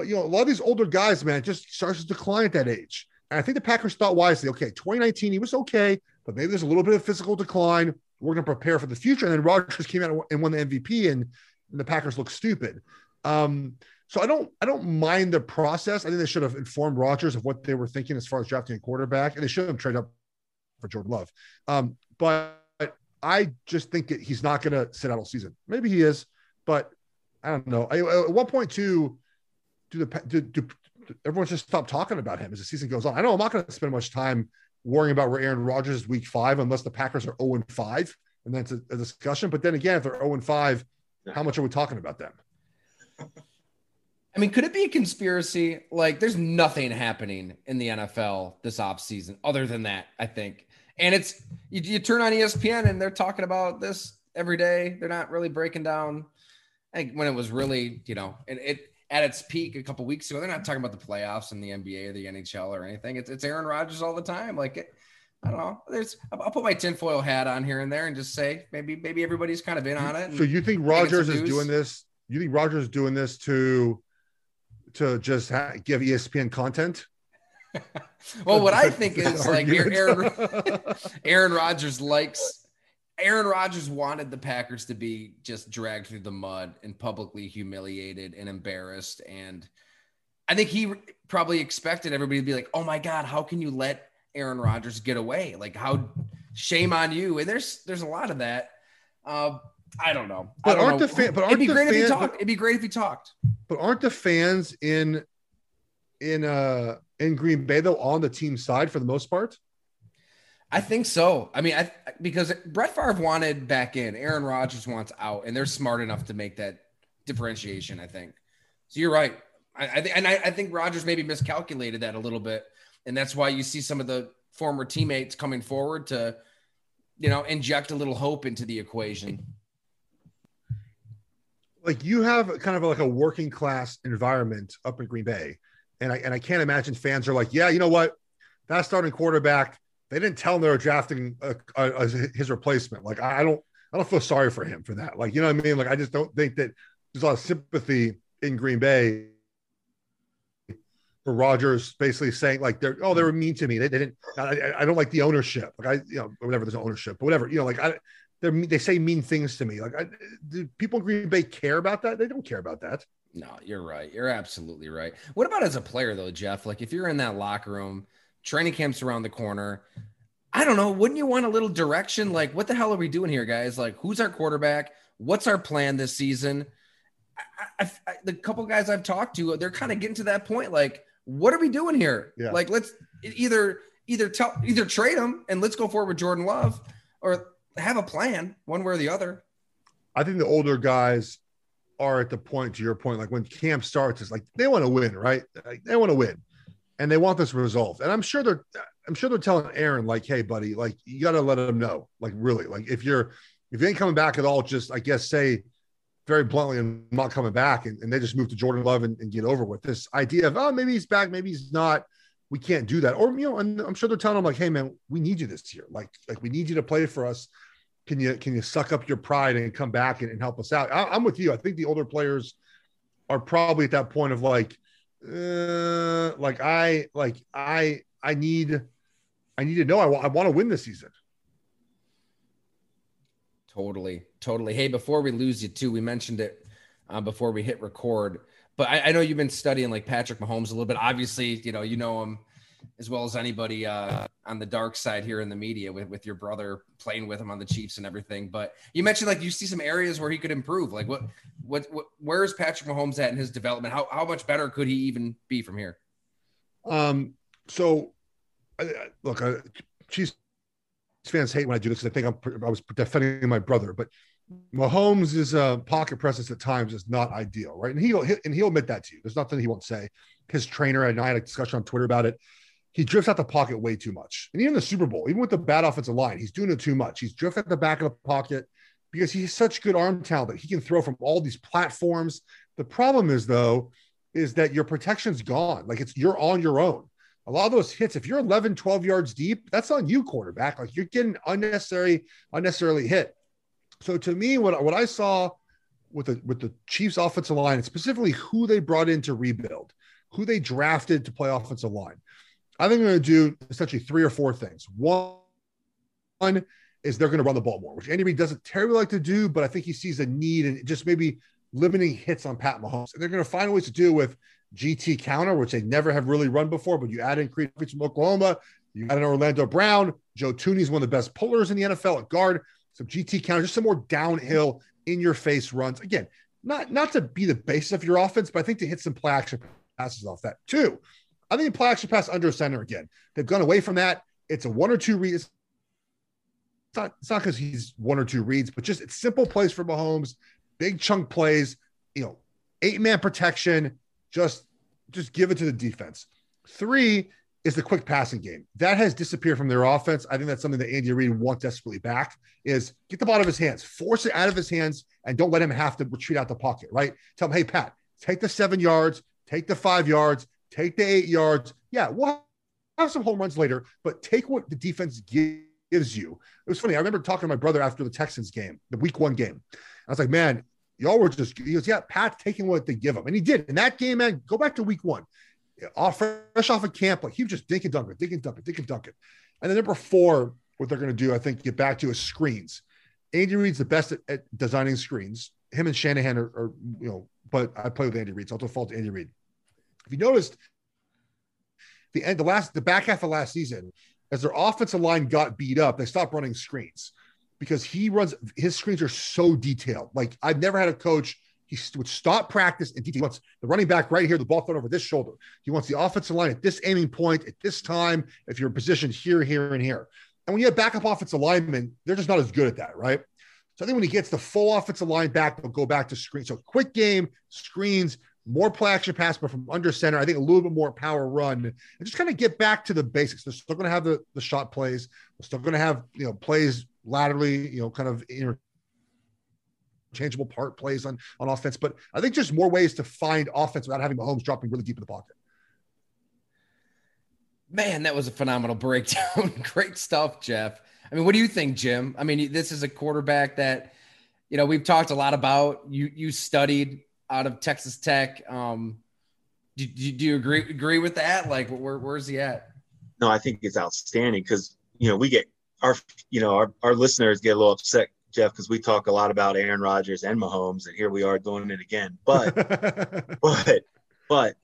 S4: But you know, a lot of these older guys, man, just starts to decline at that age. And I think the Packers thought wisely, okay, 2019, he was okay, but maybe there's a little bit of physical decline. We're going to prepare for the future. And then Rodgers came out and won the MVP, and, and the Packers look stupid. Um, so I don't, I don't mind the process. I think they should have informed Rodgers of what they were thinking as far as drafting a quarterback, and they should have traded up for Jordan Love. Um, but I just think that he's not going to sit out all season. Maybe he is, but I don't know. I, at one point, too, do the do, do, everyone just stop talking about him as the season goes on? I know I'm not going to spend much time worrying about where Aaron Rodgers is week five unless the Packers are 0 and 5, and that's a, a discussion. But then again, if they're 0 and 5, how much are we talking about them?
S2: I mean, could it be a conspiracy? Like, there's nothing happening in the NFL this off season other than that, I think. And it's you, you turn on ESPN and they're talking about this every day. They're not really breaking down. I think when it was really, you know, and it at its peak a couple weeks ago, they're not talking about the playoffs and the NBA or the NHL or anything. It's, it's Aaron Rodgers all the time. Like, it, I don't know. There's, I'll put my tinfoil hat on here and there and just say maybe, maybe everybody's kind of in on it.
S4: So you think Rodgers is doing this? You think Rodgers is doing this to, to just ha- give ESPN content?
S2: well, what I think is like Aaron, Aaron Rodgers likes Aaron Rodgers wanted the Packers to be just dragged through the mud and publicly humiliated and embarrassed. And I think he probably expected everybody to be like, oh my God, how can you let Aaron Rodgers get away? Like, how shame on you. And there's there's a lot of that. Uh, I don't know.
S4: But
S2: don't
S4: aren't
S2: know.
S4: the fans? But
S2: aren't It'd be great
S4: fans,
S2: if he talked. It'd be great if he talked.
S4: But aren't the fans in in uh in Green Bay though on the team side for the most part?
S2: I think so. I mean, I because Brett Favre wanted back in, Aaron Rodgers wants out, and they're smart enough to make that differentiation. I think. So you're right. I, I think, and I, I think Rodgers maybe miscalculated that a little bit, and that's why you see some of the former teammates coming forward to, you know, inject a little hope into the equation.
S4: Like you have kind of like a working class environment up in Green Bay, and I and I can't imagine fans are like, yeah, you know what, that starting quarterback they didn't tell him they were drafting a, a, a, his replacement. Like I don't, I don't feel sorry for him for that. Like you know what I mean? Like I just don't think that there's a lot of sympathy in Green Bay for Rodgers basically saying like they're oh they were mean to me. They, they didn't. I, I, don't like the ownership. Like I you know whatever there's ownership, but whatever you know like I they they say mean things to me. Like I, do people in Green Bay care about that? They don't care about that.
S2: No, you're right. You're absolutely right. What about as a player though, Jeff? Like if you're in that locker room Training camp's around the corner. I don't know. Wouldn't you want a little direction? Like, what the hell are we doing here, guys? Like, who's our quarterback? What's our plan this season? I, I, I, the couple guys I've talked to, they're kind of getting to that point. Like, what are we doing here? Yeah. Like, let's either either tell either trade them and let's go forward with Jordan Love, or have a plan one way or the other.
S4: I think the older guys are at the point to your point, like when camp starts, it's like they want to win, right? Like, they want to win and they want this resolved. And I'm sure they're I'm sure they're telling Aaron like, hey, buddy, like you got to let him know, like really, like if you're if you ain't coming back at all, just I guess say very bluntly I'm not coming back, and, and they just move to Jordan Love and, and, get over with this idea of oh maybe he's back, maybe he's not. We can't do that, or you know, and I'm sure they're telling him like, hey man, we need you this year, like like we need you to play for us. Can you can you suck up your pride and come back and, and help us out? I, I'm with you. I think the older players are probably at that point of like uh, like I like I I need I need to know I, w- I want to win this season.
S2: Totally, totally. Hey, before we lose you too, we mentioned it uh, before we hit record, but I, I know you've been studying like Patrick Mahomes a little bit. Obviously, you know you know him as well as anybody uh, on the dark side here in the media with, with your brother playing with him on the Chiefs and everything. But you mentioned like you see some areas where he could improve. Like what, what, what where is Patrick Mahomes at in his development? How, how much better could he even be from here?
S4: Um, so I, I, look, I, Chiefs fans hate when I do this because I think I'm, I was defending my brother, but Mahomes' uh, pocket presence at times is not ideal, right? And he'll and he'll admit that to you. There's nothing he won't say. His trainer and I had a discussion on Twitter about it. He drifts out the pocket way too much, and even the Super Bowl, even with the bad offensive line, he's doing it too much. He's drifting at the back of the pocket because he's such good arm talent that he can throw from all these platforms. The problem is though, is that your protection's gone. Like it's you're on your own. A lot of those hits, if you're 11, 12 yards deep, that's on you, quarterback. Like you're getting unnecessary, unnecessarily hit. So to me, what, what I saw with the with the Chiefs offensive line, and specifically who they brought in to rebuild, who they drafted to play offensive line, I think they're going to do essentially three or four things. One, is they're going to run the ball more, which Andy Reid doesn't terribly like to do, but I think he sees a need and just maybe limiting hits on Pat Mahomes. And they're going to find ways to do with GT counter, which they never have really run before, but you add in Creed from Oklahoma, you add in Orlando Brown, Joe Thuney is one of the best pullers in the NFL at guard. Some GT counter, just some more downhill in your face runs. Again, not not to be the basis of your offense, but I think to hit some play action passes off that. Two, I think the play action pass under center again. They've gone away from that. It's a one or two reads. It's not it's not because he's one or two reads, but just it's simple plays for Mahomes, big chunk plays, you know, eight man protection. Just just give it to the defense. Three is the quick passing game. That has disappeared from their offense. I think that's something that Andy Reid wants desperately back is get the ball out of his hands, force it out of his hands, and don't let him have to retreat out the pocket, right? Tell him, hey, Pat, take the seven yards, take the five yards, take the eight yards. Yeah, we'll have some home runs later, but take what the defense gives you. It was funny. I remember talking to my brother after the Texans game, the week one game. I was like, man, y'all were just, he goes, yeah, Pat's taking what they give him. And he did. In that game, man, go back to week one off fresh off of camp, like he was just dink and dunk it, dink and dunk it, dink and dunk it. And then number four, what they're going to do, I think, get back to is screens. Andy Reid's the best at, at designing screens. Him and Shanahan are, are, you know, but I play with Andy Reid, so I'll default to Andy Reid. If you noticed, the end, the last, the back half of last season, as their offensive line got beat up, they stopped running screens because he runs his screens are so detailed. Like I've never had a coach he would stop practice and he wants the running back right here, the ball thrown over this shoulder. He wants the offensive line at this aiming point at this time. If you're positioned here, here, and here. And when you have backup offensive linemen, they're just not as good at that, right? So I think when he gets the full offensive line back, they'll go back to screen. So quick game, screens, more play action pass, but from under center. I think a little bit more power run and just kind of get back to the basics. They're still going to have the, the shot plays. They're still going to have, you know, plays laterally, you know, kind of interchangeable part plays on, on offense. But I think just more ways to find offense without having Mahomes dropping really deep in the pocket.
S2: Man, that was a phenomenal breakdown. Great stuff, Jeff. I mean, what do you think, Jim? I mean, this is a quarterback that, you know, we've talked a lot about. You you studied out of Texas Tech. Um, do, do, do you agree agree with that? Like, where, where's he at?
S3: No, I think it's outstanding because you know we get our you know our, our listeners get a little upset Jeff, because we talk a lot about Aaron Rodgers and Mahomes, and here we are doing it again. But, but, but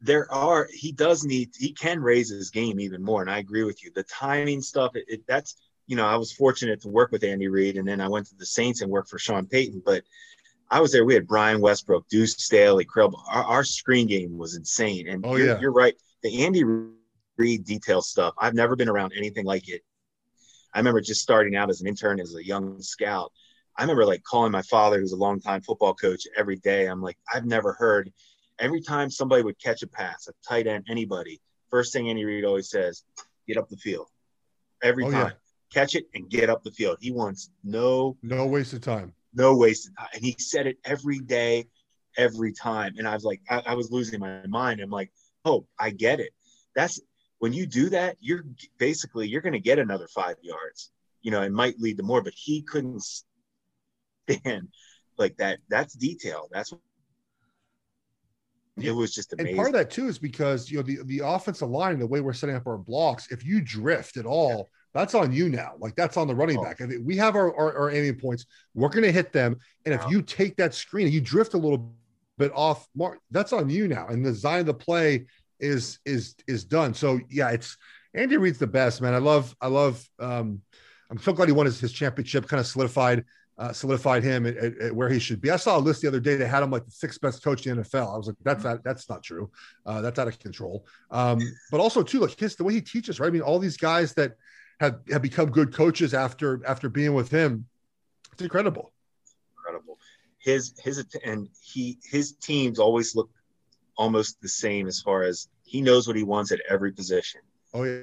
S3: there are he does need he can raise his game even more, and I agree with you. The timing stuff, it, it, that's you know I was fortunate to work with Andy Reid, and then I went to the Saints and worked for Sean Payton. But I was there. We had Brian Westbrook, Duce Staley, Creel. Our, our screen game was insane. And oh, you're, yeah. you're right. The Andy Reid detail stuff. I've never been around anything like it I remember just starting out as an intern as a young scout. I remember like calling my father, who's a longtime football coach, every day. I'm like, I've never heard. Every time somebody would catch a pass, a tight end, anybody, first thing Andy Reid always says, "Get up the field." Every oh, time, yeah. catch it and get up the field. He wants no
S4: no waste of time.
S3: No waste of time, and he said it every day, every time. And I was like, I, I was losing my mind. I'm like, oh, I get it. That's when you do that, you're basically you're going to get another five yards. You know, it might lead to more, but he couldn't stand like that. That's detail. That's it was just amazing.
S4: And part of that too is because you know the the offensive line, the way we're setting up our blocks, if you drift at all, yeah. That's on you now. Like that's on the running oh. back. I mean, we have our, our, our aiming points. We're going to hit them, and if you take that screen and you drift a little bit off mark, that's on you now. And the design of the play is is is done. So yeah, it's Andy Reid's the best man. I love I love. Um, I'm so glad he won his, his championship. Kind of solidified uh, solidified him at, at, at, where he should be. I saw a list the other day that had him like the sixth best coach in the NFL. I was like, that's not that's not true. Uh, that's out of control. Um, but also too, like his the way he teaches, right? I mean, all these guys that have have become good coaches after after being with him, it's incredible. Incredible.
S3: His his and he his teams always look almost the same as far as he knows what he wants at every position.
S4: Oh yeah,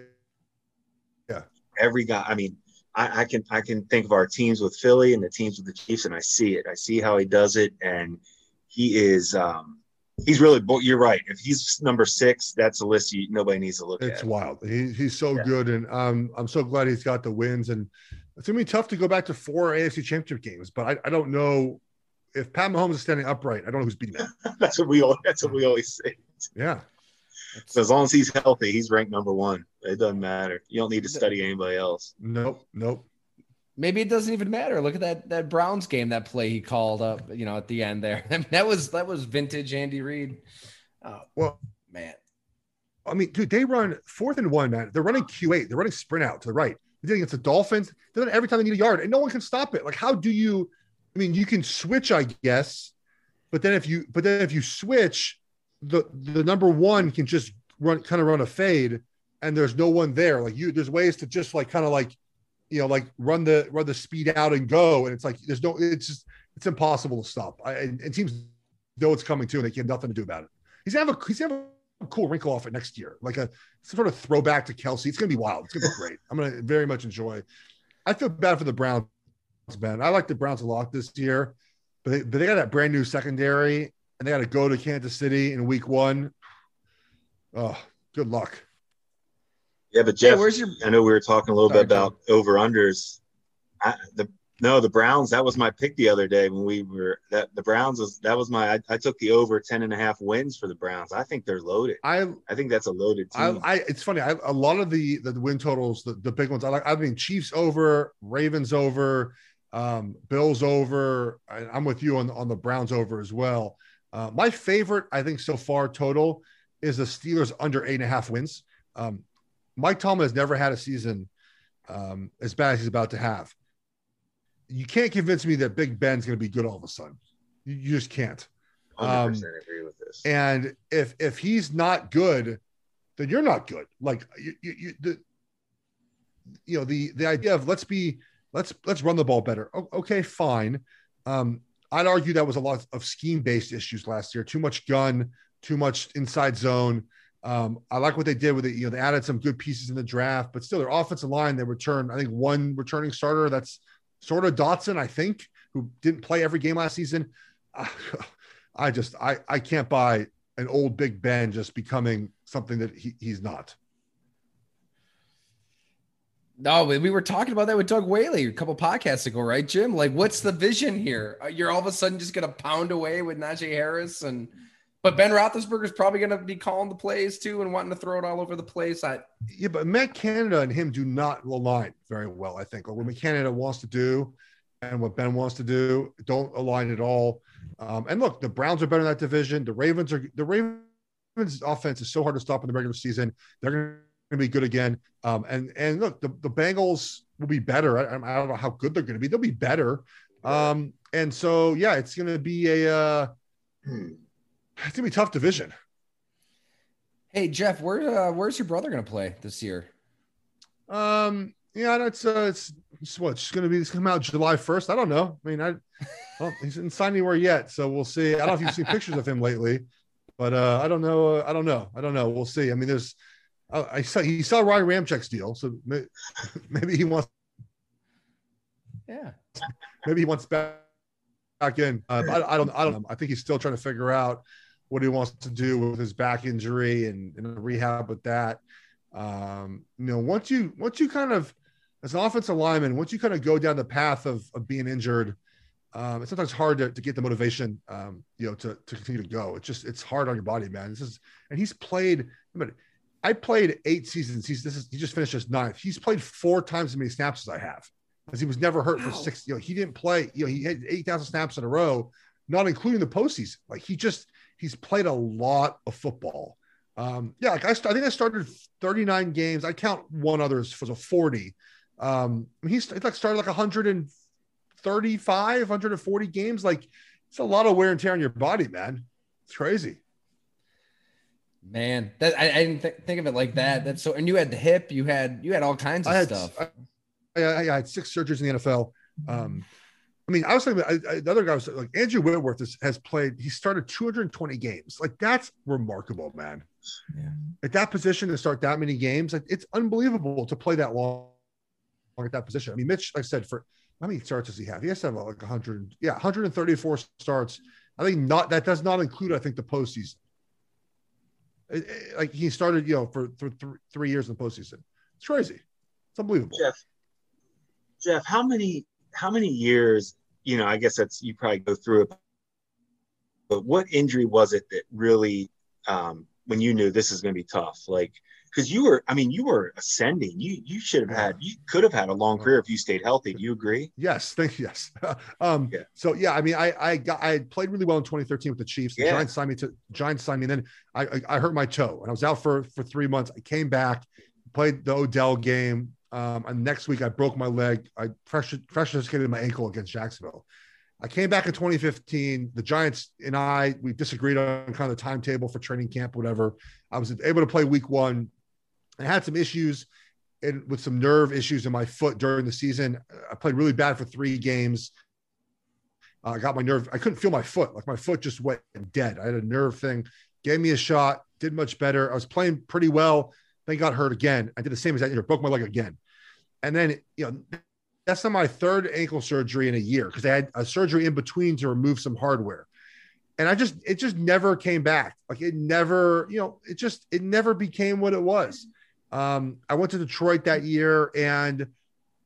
S3: yeah. Every guy. I mean, I, I can I can think of our teams with Philly and the teams with the Chiefs, and I see it. I see how he does it, and he is. um He's really. You're right. If he's number six, that's a list you, nobody needs to look
S4: it's
S3: at.
S4: It's wild. He, he's so yeah. good, and um, I'm so glad he's got the wins. And it's gonna be tough to go back to four AFC Championship games, but I, I don't know if Pat Mahomes is standing upright. I don't know who's beating him.
S3: that's what we all. That's what we always say.
S4: Yeah.
S3: So as long as he's healthy, he's ranked number one. It doesn't matter. You don't need to study anybody else.
S4: Nope. Nope.
S2: Maybe it doesn't even matter. Look at that that Browns game, that play he called up, you know, at the end there. I mean, that was that was vintage Andy Reid.
S4: Oh well, man. I mean, dude, they run fourth and one, man. They're running Q8. They're running sprint out to the right. They're against the Dolphins. They're every time they need a yard, and no one can stop it. Like, how do you? I mean, you can switch, I guess, but then if you, but then if you switch, the the number one can just run, kind of run a fade, and there's no one there. Like you, there's ways to just like kind of like you know, like run the run the speed out and go. And it's like there's no, it's just it's impossible to stop. I, and, and teams know it's coming too, and they can have nothing to do about it. He's gonna have a he's gonna have a cool wrinkle off it next year, like a some sort of throwback to Kelce. It's gonna be wild. It's gonna be great. I'm gonna very much enjoy. I feel bad for the Browns, man. I like the Browns a lot this year, but they, but they got that brand new secondary, and they got to go to Kansas City in Week One. Oh, good luck.
S3: Yeah, but Jeff, hey, where's your? I know we were talking a little Sorry, bit about over unders. the no, the Browns. That was my pick the other day when we were that the Browns was that was my. I, I, took the over 10 and a half wins for the Browns. I think they're loaded.
S4: I
S3: I think that's a loaded team.
S4: I, I it's funny. I, a lot of the the win totals, the, the big ones. I like. I mean, Chiefs over, Ravens over, um, Bills over. I, I'm with you on on the Browns over as well. Uh, my favorite, I think, so far total is the Steelers under eight and a half wins. Um, Mike Tomlin has never had a season um, as bad as he's about to have. You can't convince me that Big Ben's going to be good all of a sudden. You, you just can't.
S3: Um, agree with this.
S4: And if if he's not good, then you're not good. Like you, you, you, the, you know the the idea of let's be let's let's run the ball better. okay, fine. Um, I'd argue that was a lot of scheme based issues last year. Too much gun, too much inside zone. Um, I like what they did with it. You know, they added some good pieces in the draft, but still, their offensive line, they returned, I think, one returning starter. That's sort of Dotson, I think, who didn't play every game last season. I just, I, I can't buy an old Big Ben just becoming something that he, he's not.
S2: No, we were talking about that with Doug Whaley a couple podcasts ago, right, Jim? Like, what's the vision here? You're all of a sudden just going to pound away with Najee Harris and – but Ben Roethlisberger is probably going to be calling the plays too and wanting to throw it all over the place. I
S4: yeah, but Matt Canada and him do not align very well. I think what Matt Canada wants to do and what Ben wants to do don't align at all. Um, and look, the Browns are better in that division. The Ravens are the Ravens' offense is so hard to stop in the regular season. They're going to be good again. Um, and and look, the, the Bengals will be better. I, I don't know how good they're going to be. They'll be better. Um, and so yeah, it's going to be a. Uh, hmm it's gonna be tough division.
S2: Hey Jeff, where uh, where's your brother gonna play this year?
S4: Um, yeah, that's uh, it's, it's what it's gonna be. It's gonna come out July first. I don't know. I mean, I well, he hasn't signed anywhere yet, so we'll see. I don't know if you've seen pictures of him lately, but uh, I don't know. Uh, I don't know. I don't know. We'll see. I mean, there's. Uh, I saw he saw Ryan Ramczyk's deal, so may, maybe he wants.
S2: Yeah.
S4: Maybe he wants back back in. Uh, I, I, don't. I don't know. I think he's still trying to figure out what he wants to do with his back injury and, and rehab with that. Um, you know, once you once you kind of as an offensive lineman, once you kind of go down the path of, of being injured, um, it's sometimes hard to, to get the motivation, um, you know, to, to continue to go. It's just it's hard on your body, man. This is and he's played. But I played eight seasons. He's this is he just finished his ninth. He's played four times as many snaps as I have because he was never hurt for six. You know, he didn't play. You know, he had eight thousand snaps in a row, not including the postseason. Like he just he's played a lot of football. Um, yeah, like I, I think I started 39 games. I count one others for a 40. Um, he's like started like 135, 140 games. Like it's a lot of wear and tear on your body, man. It's crazy.
S2: Man, that I, I didn't th- think of it like that. That's so. And you had the hip. You had you had all kinds of
S4: I had,
S2: stuff.
S4: I, I, I, had six surgeries in the NFL. Um, I mean, I was thinking I, I, the other guy was like Andrew Whitworth is, has played. He started 220 games. Like that's remarkable, man. Yeah. At that position to start that many games, like it's unbelievable to play that long at that position. I mean, Mitch, like I said, for how many starts does he have? He has to have like 100, yeah, 134 starts. I think not that does not include, I think, the postseason. It, it, like he started, you know, for, for th- three years in the postseason. It's crazy. It's unbelievable.
S3: Jeff, Jeff, how many how many years? You know, I guess that's you probably go through it. But what injury was it that really, um, when you knew this is going to be tough? Like, because you were, I mean, you were ascending. You you should have had, you could have had a long career if you stayed healthy. Do you agree?
S4: Yes, thank you. Yes. um, yeah. So yeah, I mean, I I got I played really well in 2013 with the Chiefs. The yeah. Giants signed me to Giants signed me. And then I, I I hurt my toe and I was out for for three months. I came back, played the Odell game. Um, and next week I broke my leg. I pressure pressure skated my ankle against Jacksonville. I came back in 2015. The Giants and I we disagreed on kind of the timetable for training camp, whatever. I was able to play week one. I had some issues and with some nerve issues in my foot during the season. I played really bad for three games. Uh, I got my nerve. I couldn't feel my foot. Like my foot just went dead. I had a nerve thing. Gave me a shot. Did much better. I was playing pretty well. Then got hurt again. I did the same as that. You broke my leg again. And then you know that's not my third ankle surgery in a year because I had a surgery in between to remove some hardware. And I just it just never came back. Like it never, you know, it just it never became what it was. Um, I went to Detroit that year, and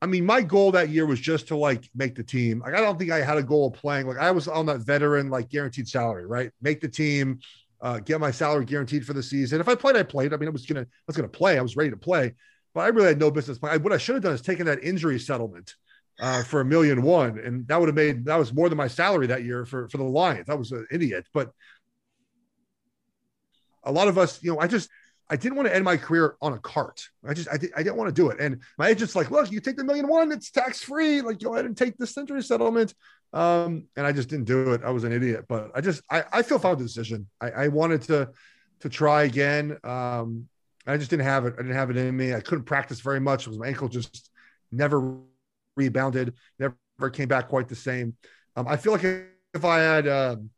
S4: I mean, my goal that year was just to like make the team. Like, I don't think I had a goal of playing. Like, I was on that veteran, like guaranteed salary, right? Make the team, uh, get my salary guaranteed for the season. If I played, I played. I mean, I was gonna, I was gonna play. I was ready to play, but I really had no business playing. What I should have done is taken that injury settlement uh, for a million one, and that would have made that was more than my salary that year for for the Lions. I was an idiot, but a lot of us, you know, I just I didn't want to end my career on a cart. I just I, did, I didn't want to do it. And my agent's like, look, you take the million one, it's tax free. Like go ahead and take the century settlement. Um, and I just didn't do it. I was an idiot, but I just I, I feel found the decision. I, I wanted to to try again. Um, I just didn't have it. I didn't have it in me. I couldn't practice very much because my ankle just never rebounded, never came back quite the same. Um, I feel like if I had um,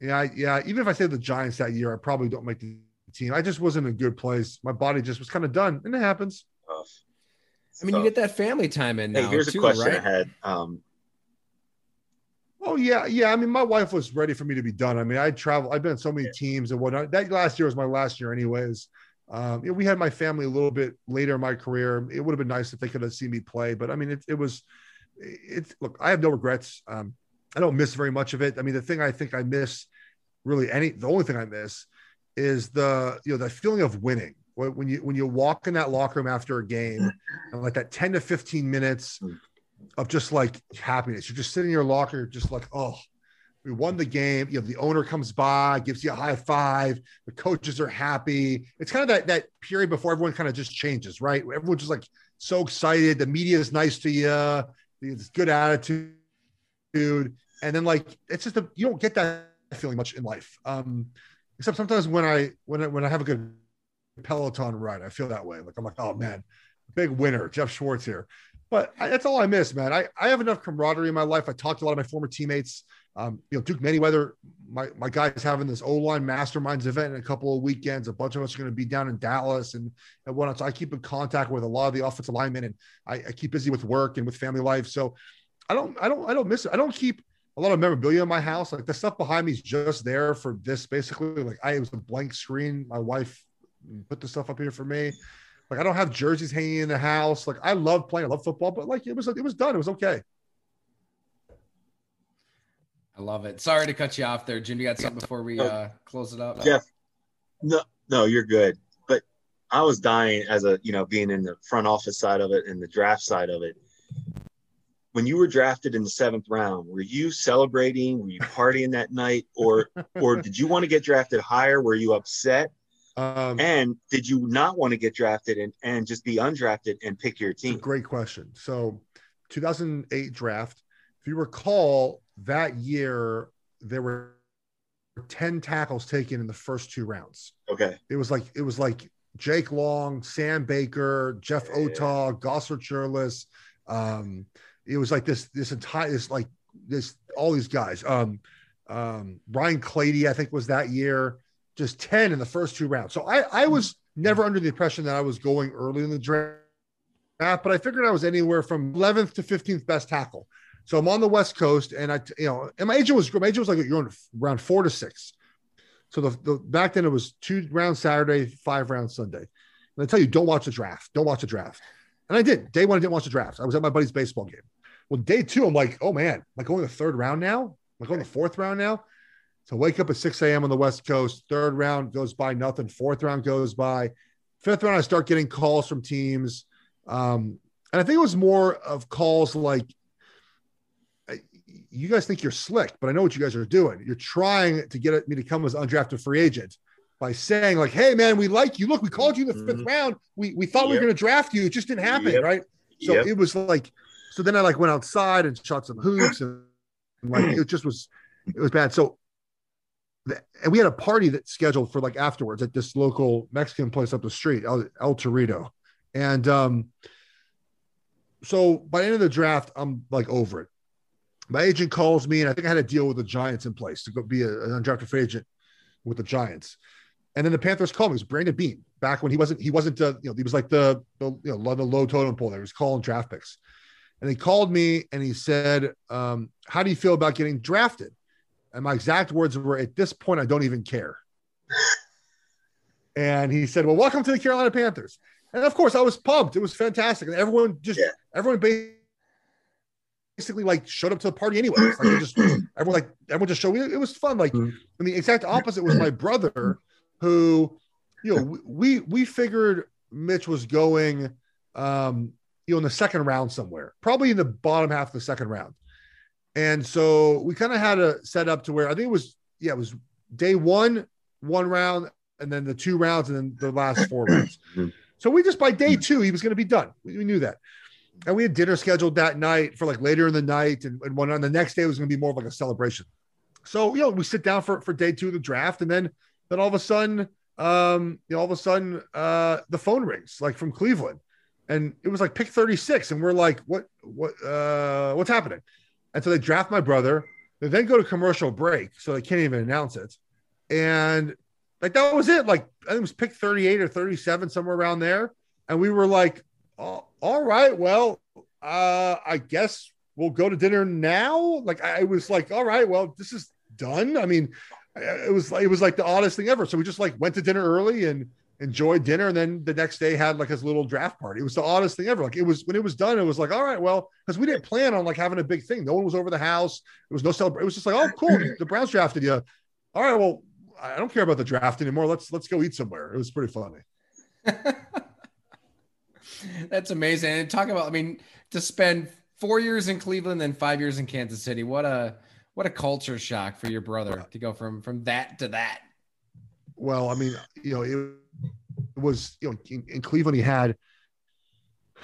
S4: yeah, yeah. Even if I say the Giants that year, I probably don't make the team. I just wasn't in a good place. My body just was kind of done, and it happens.
S2: I mean, you get that family time in now.
S3: Hey, here's
S2: too,
S3: a question
S2: right?
S3: I had. Um,
S4: oh yeah, yeah. I mean, my wife was ready for me to be done. I mean, I travel. I've been on so many yeah. teams and whatnot. That last year was my last year, anyways. Um, you know, we had my family a little bit later in my career. It would have been nice if they could have seen me play, but I mean, it, it was. It's look. I have no regrets. Um, I don't miss very much of it. I mean, the thing I think I miss really any the only thing I miss is the you know the feeling of winning when you when you walk in that locker room after a game and like that 10 to 15 minutes mm. of just like happiness. You're just sitting in your locker, just like, oh, we won the game. You know, the owner comes by, gives you a high five. The coaches are happy. It's kind of that that period before everyone kind of just changes, right? Everyone's just like so excited. The media is nice to you. It's good attitude, and then like it's just a, you don't get that feeling much in life. Um, except sometimes when I when I when I have a good Peloton ride, I feel that way. Like I'm like, oh man, big winner, Geoff Schwartz here. But I, that's all I miss, man. I, I have enough camaraderie in my life. I talked to a lot of my former teammates. Um, you know, Duke Manyweather, my my guys having this O line masterminds event in a couple of weekends. A bunch of us are going to be down in Dallas and and whatnot. So I keep in contact with a lot of the offensive linemen, and I, I keep busy with work and with family life. So I don't I don't I don't miss it. I don't keep a lot of memorabilia in my house. Like the stuff behind me is just there for this basically. Like I it was a blank screen. My wife put the stuff up here for me. Like I don't have jerseys hanging in the house. Like I love playing, I love football, but like it was it was done. It was okay.
S2: I love it. Sorry to cut you off there, Jim. You got something before we uh, close it up?
S3: Jeff, no, no, you're good. But I was dying as a you know being in the front office side of it and the draft side of it when you were drafted in the seventh round, were you celebrating? Were you partying that night, or or did you want to get drafted higher? Were you upset? Um, and did you not want to get drafted and, and just be undrafted and pick your team?
S4: great question. So, 2008 draft. If you recall, that year there were 10 tackles taken in the first two rounds.
S3: Okay.
S4: It was like it was like Jake Long, Sam Baker, Jeff Otah, Gosder Cherilus. Um, it was like this this entire this like this all these guys. Um, um, Ryan Clady, I think, was that year, just 10 in the first two rounds. So I, I was never under the impression that I was going early in the draft, but I figured I was anywhere from 11th to 15th best tackle. So I'm on the West Coast, and I, you know, and my agent was my agent was like you're in around four to six. So the, the back then it was two rounds Saturday, five rounds Sunday. And I tell you, don't watch the draft. Don't watch the draft. And I did. Day one, I didn't watch the draft. I was at my buddy's baseball game. Well, day two, I'm like, oh man, like going the third round now. I'm going the fourth round now. So wake up at 6 a.m. on the West Coast. Third round goes by, nothing. Fourth round goes by. Fifth round, I start getting calls from teams. Um, and I think it was more of calls like, you guys think you're slick, but I know what you guys are doing. You're trying to get me to come as undrafted free agent by saying like, "Hey, man, we like you. Look, we called you in the mm-hmm. fifth round. We we thought yep. we were going to draft you. It just didn't happen, yep. right?" So yep. it was like, so then I like went outside and shot some hoops and like it just was, it was bad. So, and we had a party that scheduled for like afterwards at this local Mexican place up the street, El, El Torito, and um, so by the end of the draft, I'm like over it my agent calls me, and I think I had a deal with the Giants in place to go be a, an undrafted free agent with the Giants. And then the Panthers called me. It was Brandon Beane back when he wasn't he wasn't uh, you know he was like the, the you know the low totem pole. There he was calling draft picks, and he called me and he said, um, "How do you feel about getting drafted?" And my exact words were, "At this point, I don't even care." and he said, "Well, welcome to the Carolina Panthers." And of course, I was pumped. It was fantastic, and everyone just yeah. everyone basically like showed up to the party anyway. Like just everyone like everyone just showed. It was fun. Like, mm-hmm. and the exact opposite was my brother, who, you know, we we figured Mitch was going, um, you know, in the second round somewhere, probably in the bottom half of the second round, and so we kind of had a set up to where I think it was yeah, it was day one, one round, and then the two rounds, and then the last four rounds. So we just by day two he was going to be done. We, we knew that and we had dinner scheduled that night for like later in the night, and, and one on the next day was going to be more of like a celebration. So you know, we sit down for for day two of the draft, and then then all of a sudden, um, you know, all of a sudden, uh, the phone rings like from Cleveland, and it was like pick thirty six, and we're like, what what uh, what's happening? And so they draft my brother. They then go to commercial break, so they can't even announce it, and like that was it. Like I think it was pick thirty eight or thirty seven, somewhere around there, and we were like, oh, all right, well, uh, I guess we'll go to dinner now. Like I was like, all right, well, this is done. I mean, it was it was like the oddest thing ever. So we just like went to dinner early and enjoyed dinner, and then the next day had like his little draft party. It was the oddest thing ever. Like it was when it was done, it was like, all right, well, because we didn't plan on like having a big thing. No one was over the house. It was no celebration. It was just like, oh, cool, the Browns drafted you. All right, well, I don't care about the draft anymore. Let's let's go eat somewhere. It was pretty funny.
S2: That's amazing. And talk about, I mean, to spend four years in Cleveland, and then five years in Kansas City. What a what a culture shock for your brother to go from from that to that.
S4: Well, I mean, you know, it was you know in, in Cleveland he had,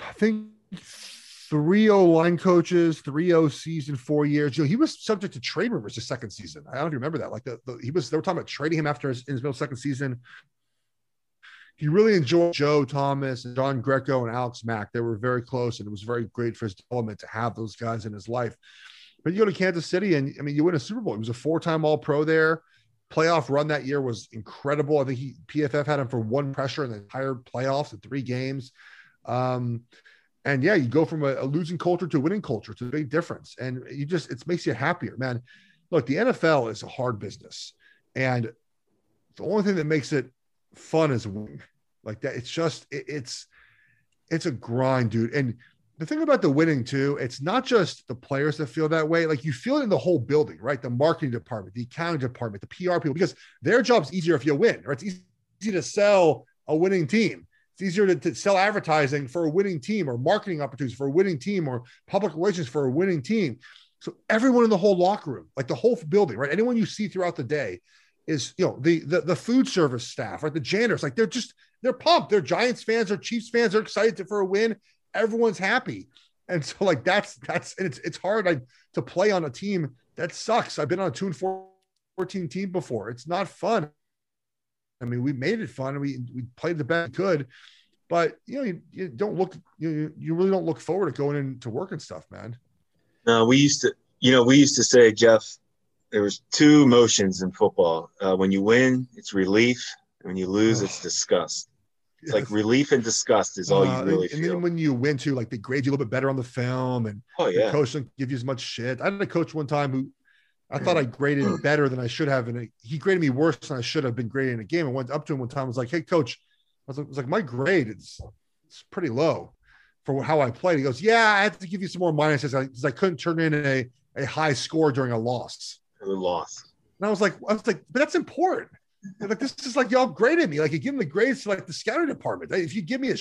S4: I think three O line coaches, three O season, four years. You know, he was subject to trade rumors the second season. I don't remember that. Like the, the he was they were talking about trading him after his, his middle second season he really enjoyed Joe Thomas and John Greco and Alex Mack. They were very close, and it was very great for his development to have those guys in his life. But you go to Kansas City, and I mean, you win a Super Bowl. He was a four-time All-Pro there. Playoff run that year was incredible. I think he PFF had him for one pressure in the entire playoffs in three games. Um, and yeah, you go from a, a, losing culture to a winning culture. It's a big difference, and you just it makes you happier, man. Look, the NFL is a hard business, and the only thing that makes it fun is winning. Like that, it's just it, it's it's a grind, dude. And the thing about the winning too, it's not just the players that feel that way. Like you feel it in the whole building, right? The marketing department, the accounting department, the PR people, because their job's easier if you win, right? It's easy, to sell a winning team. It's easier to, to, sell advertising for a winning team or marketing opportunities for a winning team or public relations for a winning team. So everyone in the whole locker room, like the whole building, right? Anyone you see throughout the day is you know the the, the food service staff right the janitors like they're just they're pumped they're giants fans they're chiefs fans they're excited for a win everyone's happy. And so like that's that's and it's it's hard like to play on a team that sucks. I've been on a 2 and 14 team before. It's not fun. I mean we made it fun. We we played the best good but you know you, you don't look you, you really don't look forward to going into work and stuff man.
S3: No, we used to, you know, we used to say, Jeff, there was two emotions in football. Uh, when you win, it's relief. And when you lose, it's disgust. It's like relief and disgust is all you
S4: Uh,
S3: really
S4: and, and then when you win too, like they grade you a little bit better on the film, and
S3: oh
S4: the
S3: yeah.
S4: coach doesn't give you as much shit. I had a coach one time who I thought I graded better than I should have, and he graded me worse than I should have been graded in a game. I went up to him one time, I was like, "Hey, coach," I was like, I was like "My grade is it's pretty low for how I played." He goes, "Yeah, I had to give you some more minuses because I couldn't turn in a a high score during a loss."
S3: The loss.
S4: And I was like, I was like, but that's important. And like, this is like y'all graded me. Like, you give them the grades to like the scouting department. If you give me a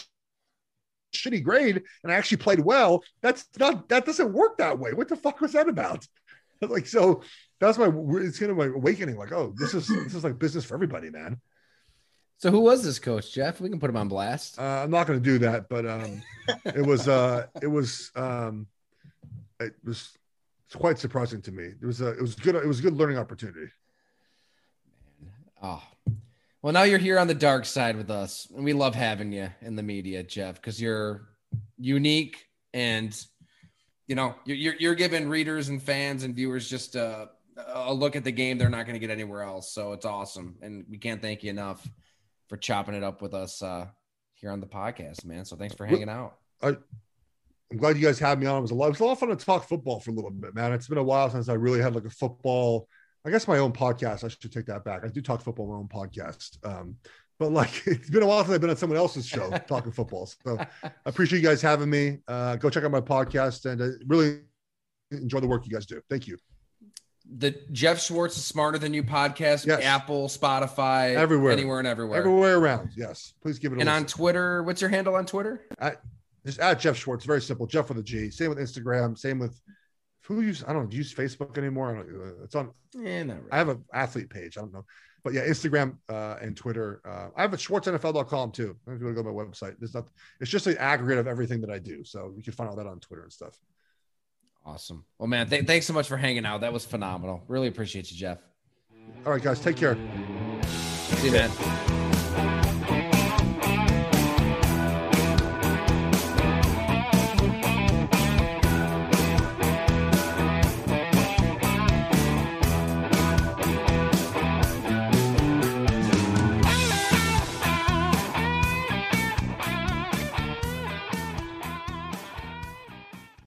S4: shitty grade and I actually played well, that's not that doesn't work that way. What the fuck was that about? Like, so that's my it's kind of my awakening. Like, oh, this is this is like business for everybody, man.
S2: So who was this coach, Jeff? We can put him on blast.
S4: Uh, I'm not going to do that, but um, it was uh, it was um, it was it's quite surprising to me. It was a it was good it was a good learning opportunity.
S2: Oh, well, now you're here on the dark side with us, and we love having you in the media, Jeff, because you're unique and you know you're you're, you're giving readers and fans and viewers just a, a look at the game they're not going to get anywhere else. So it's awesome, and we can't thank you enough for chopping it up with us uh, here on the podcast, man. So thanks for hanging out.
S4: I'm glad you guys had me on. It was a lot. It was a lot of fun to talk football for a little bit, man. It's been a while since I really had like a football. I guess my own podcast. I should take that back. I do talk football on my own podcast. Um, but like it's been a while since I've been on someone else's show talking football. So I appreciate you guys having me. Uh, go check out my podcast and uh, really enjoy the work you guys do. Thank you.
S2: The Geoff Schwartz is smarter than you podcast,
S4: Yes.
S2: Apple, Spotify,
S4: Everywhere.
S2: anywhere and everywhere.
S4: Everywhere around. Yes. Please give it a
S2: And on. Twitter, what's your handle on Twitter?
S4: Just at Geoff Schwartz. Very simple. Jeff with a G. Same with Instagram. Same with who use I don't use Facebook anymore. I don't, uh, it's on
S2: Yeah, not really.
S4: I have an athlete page. I don't know. But yeah, Instagram uh, and Twitter. Uh, I have a schwartznfl.com too. If you want to go to my website, there's not, it's just an aggregate of everything that I do. So you can find all that on Twitter and stuff.
S2: Awesome. Well, man, th- thanks so much for hanging out. That was phenomenal. Really appreciate you, Jeff.
S4: All right, guys, take care.
S2: See you, man.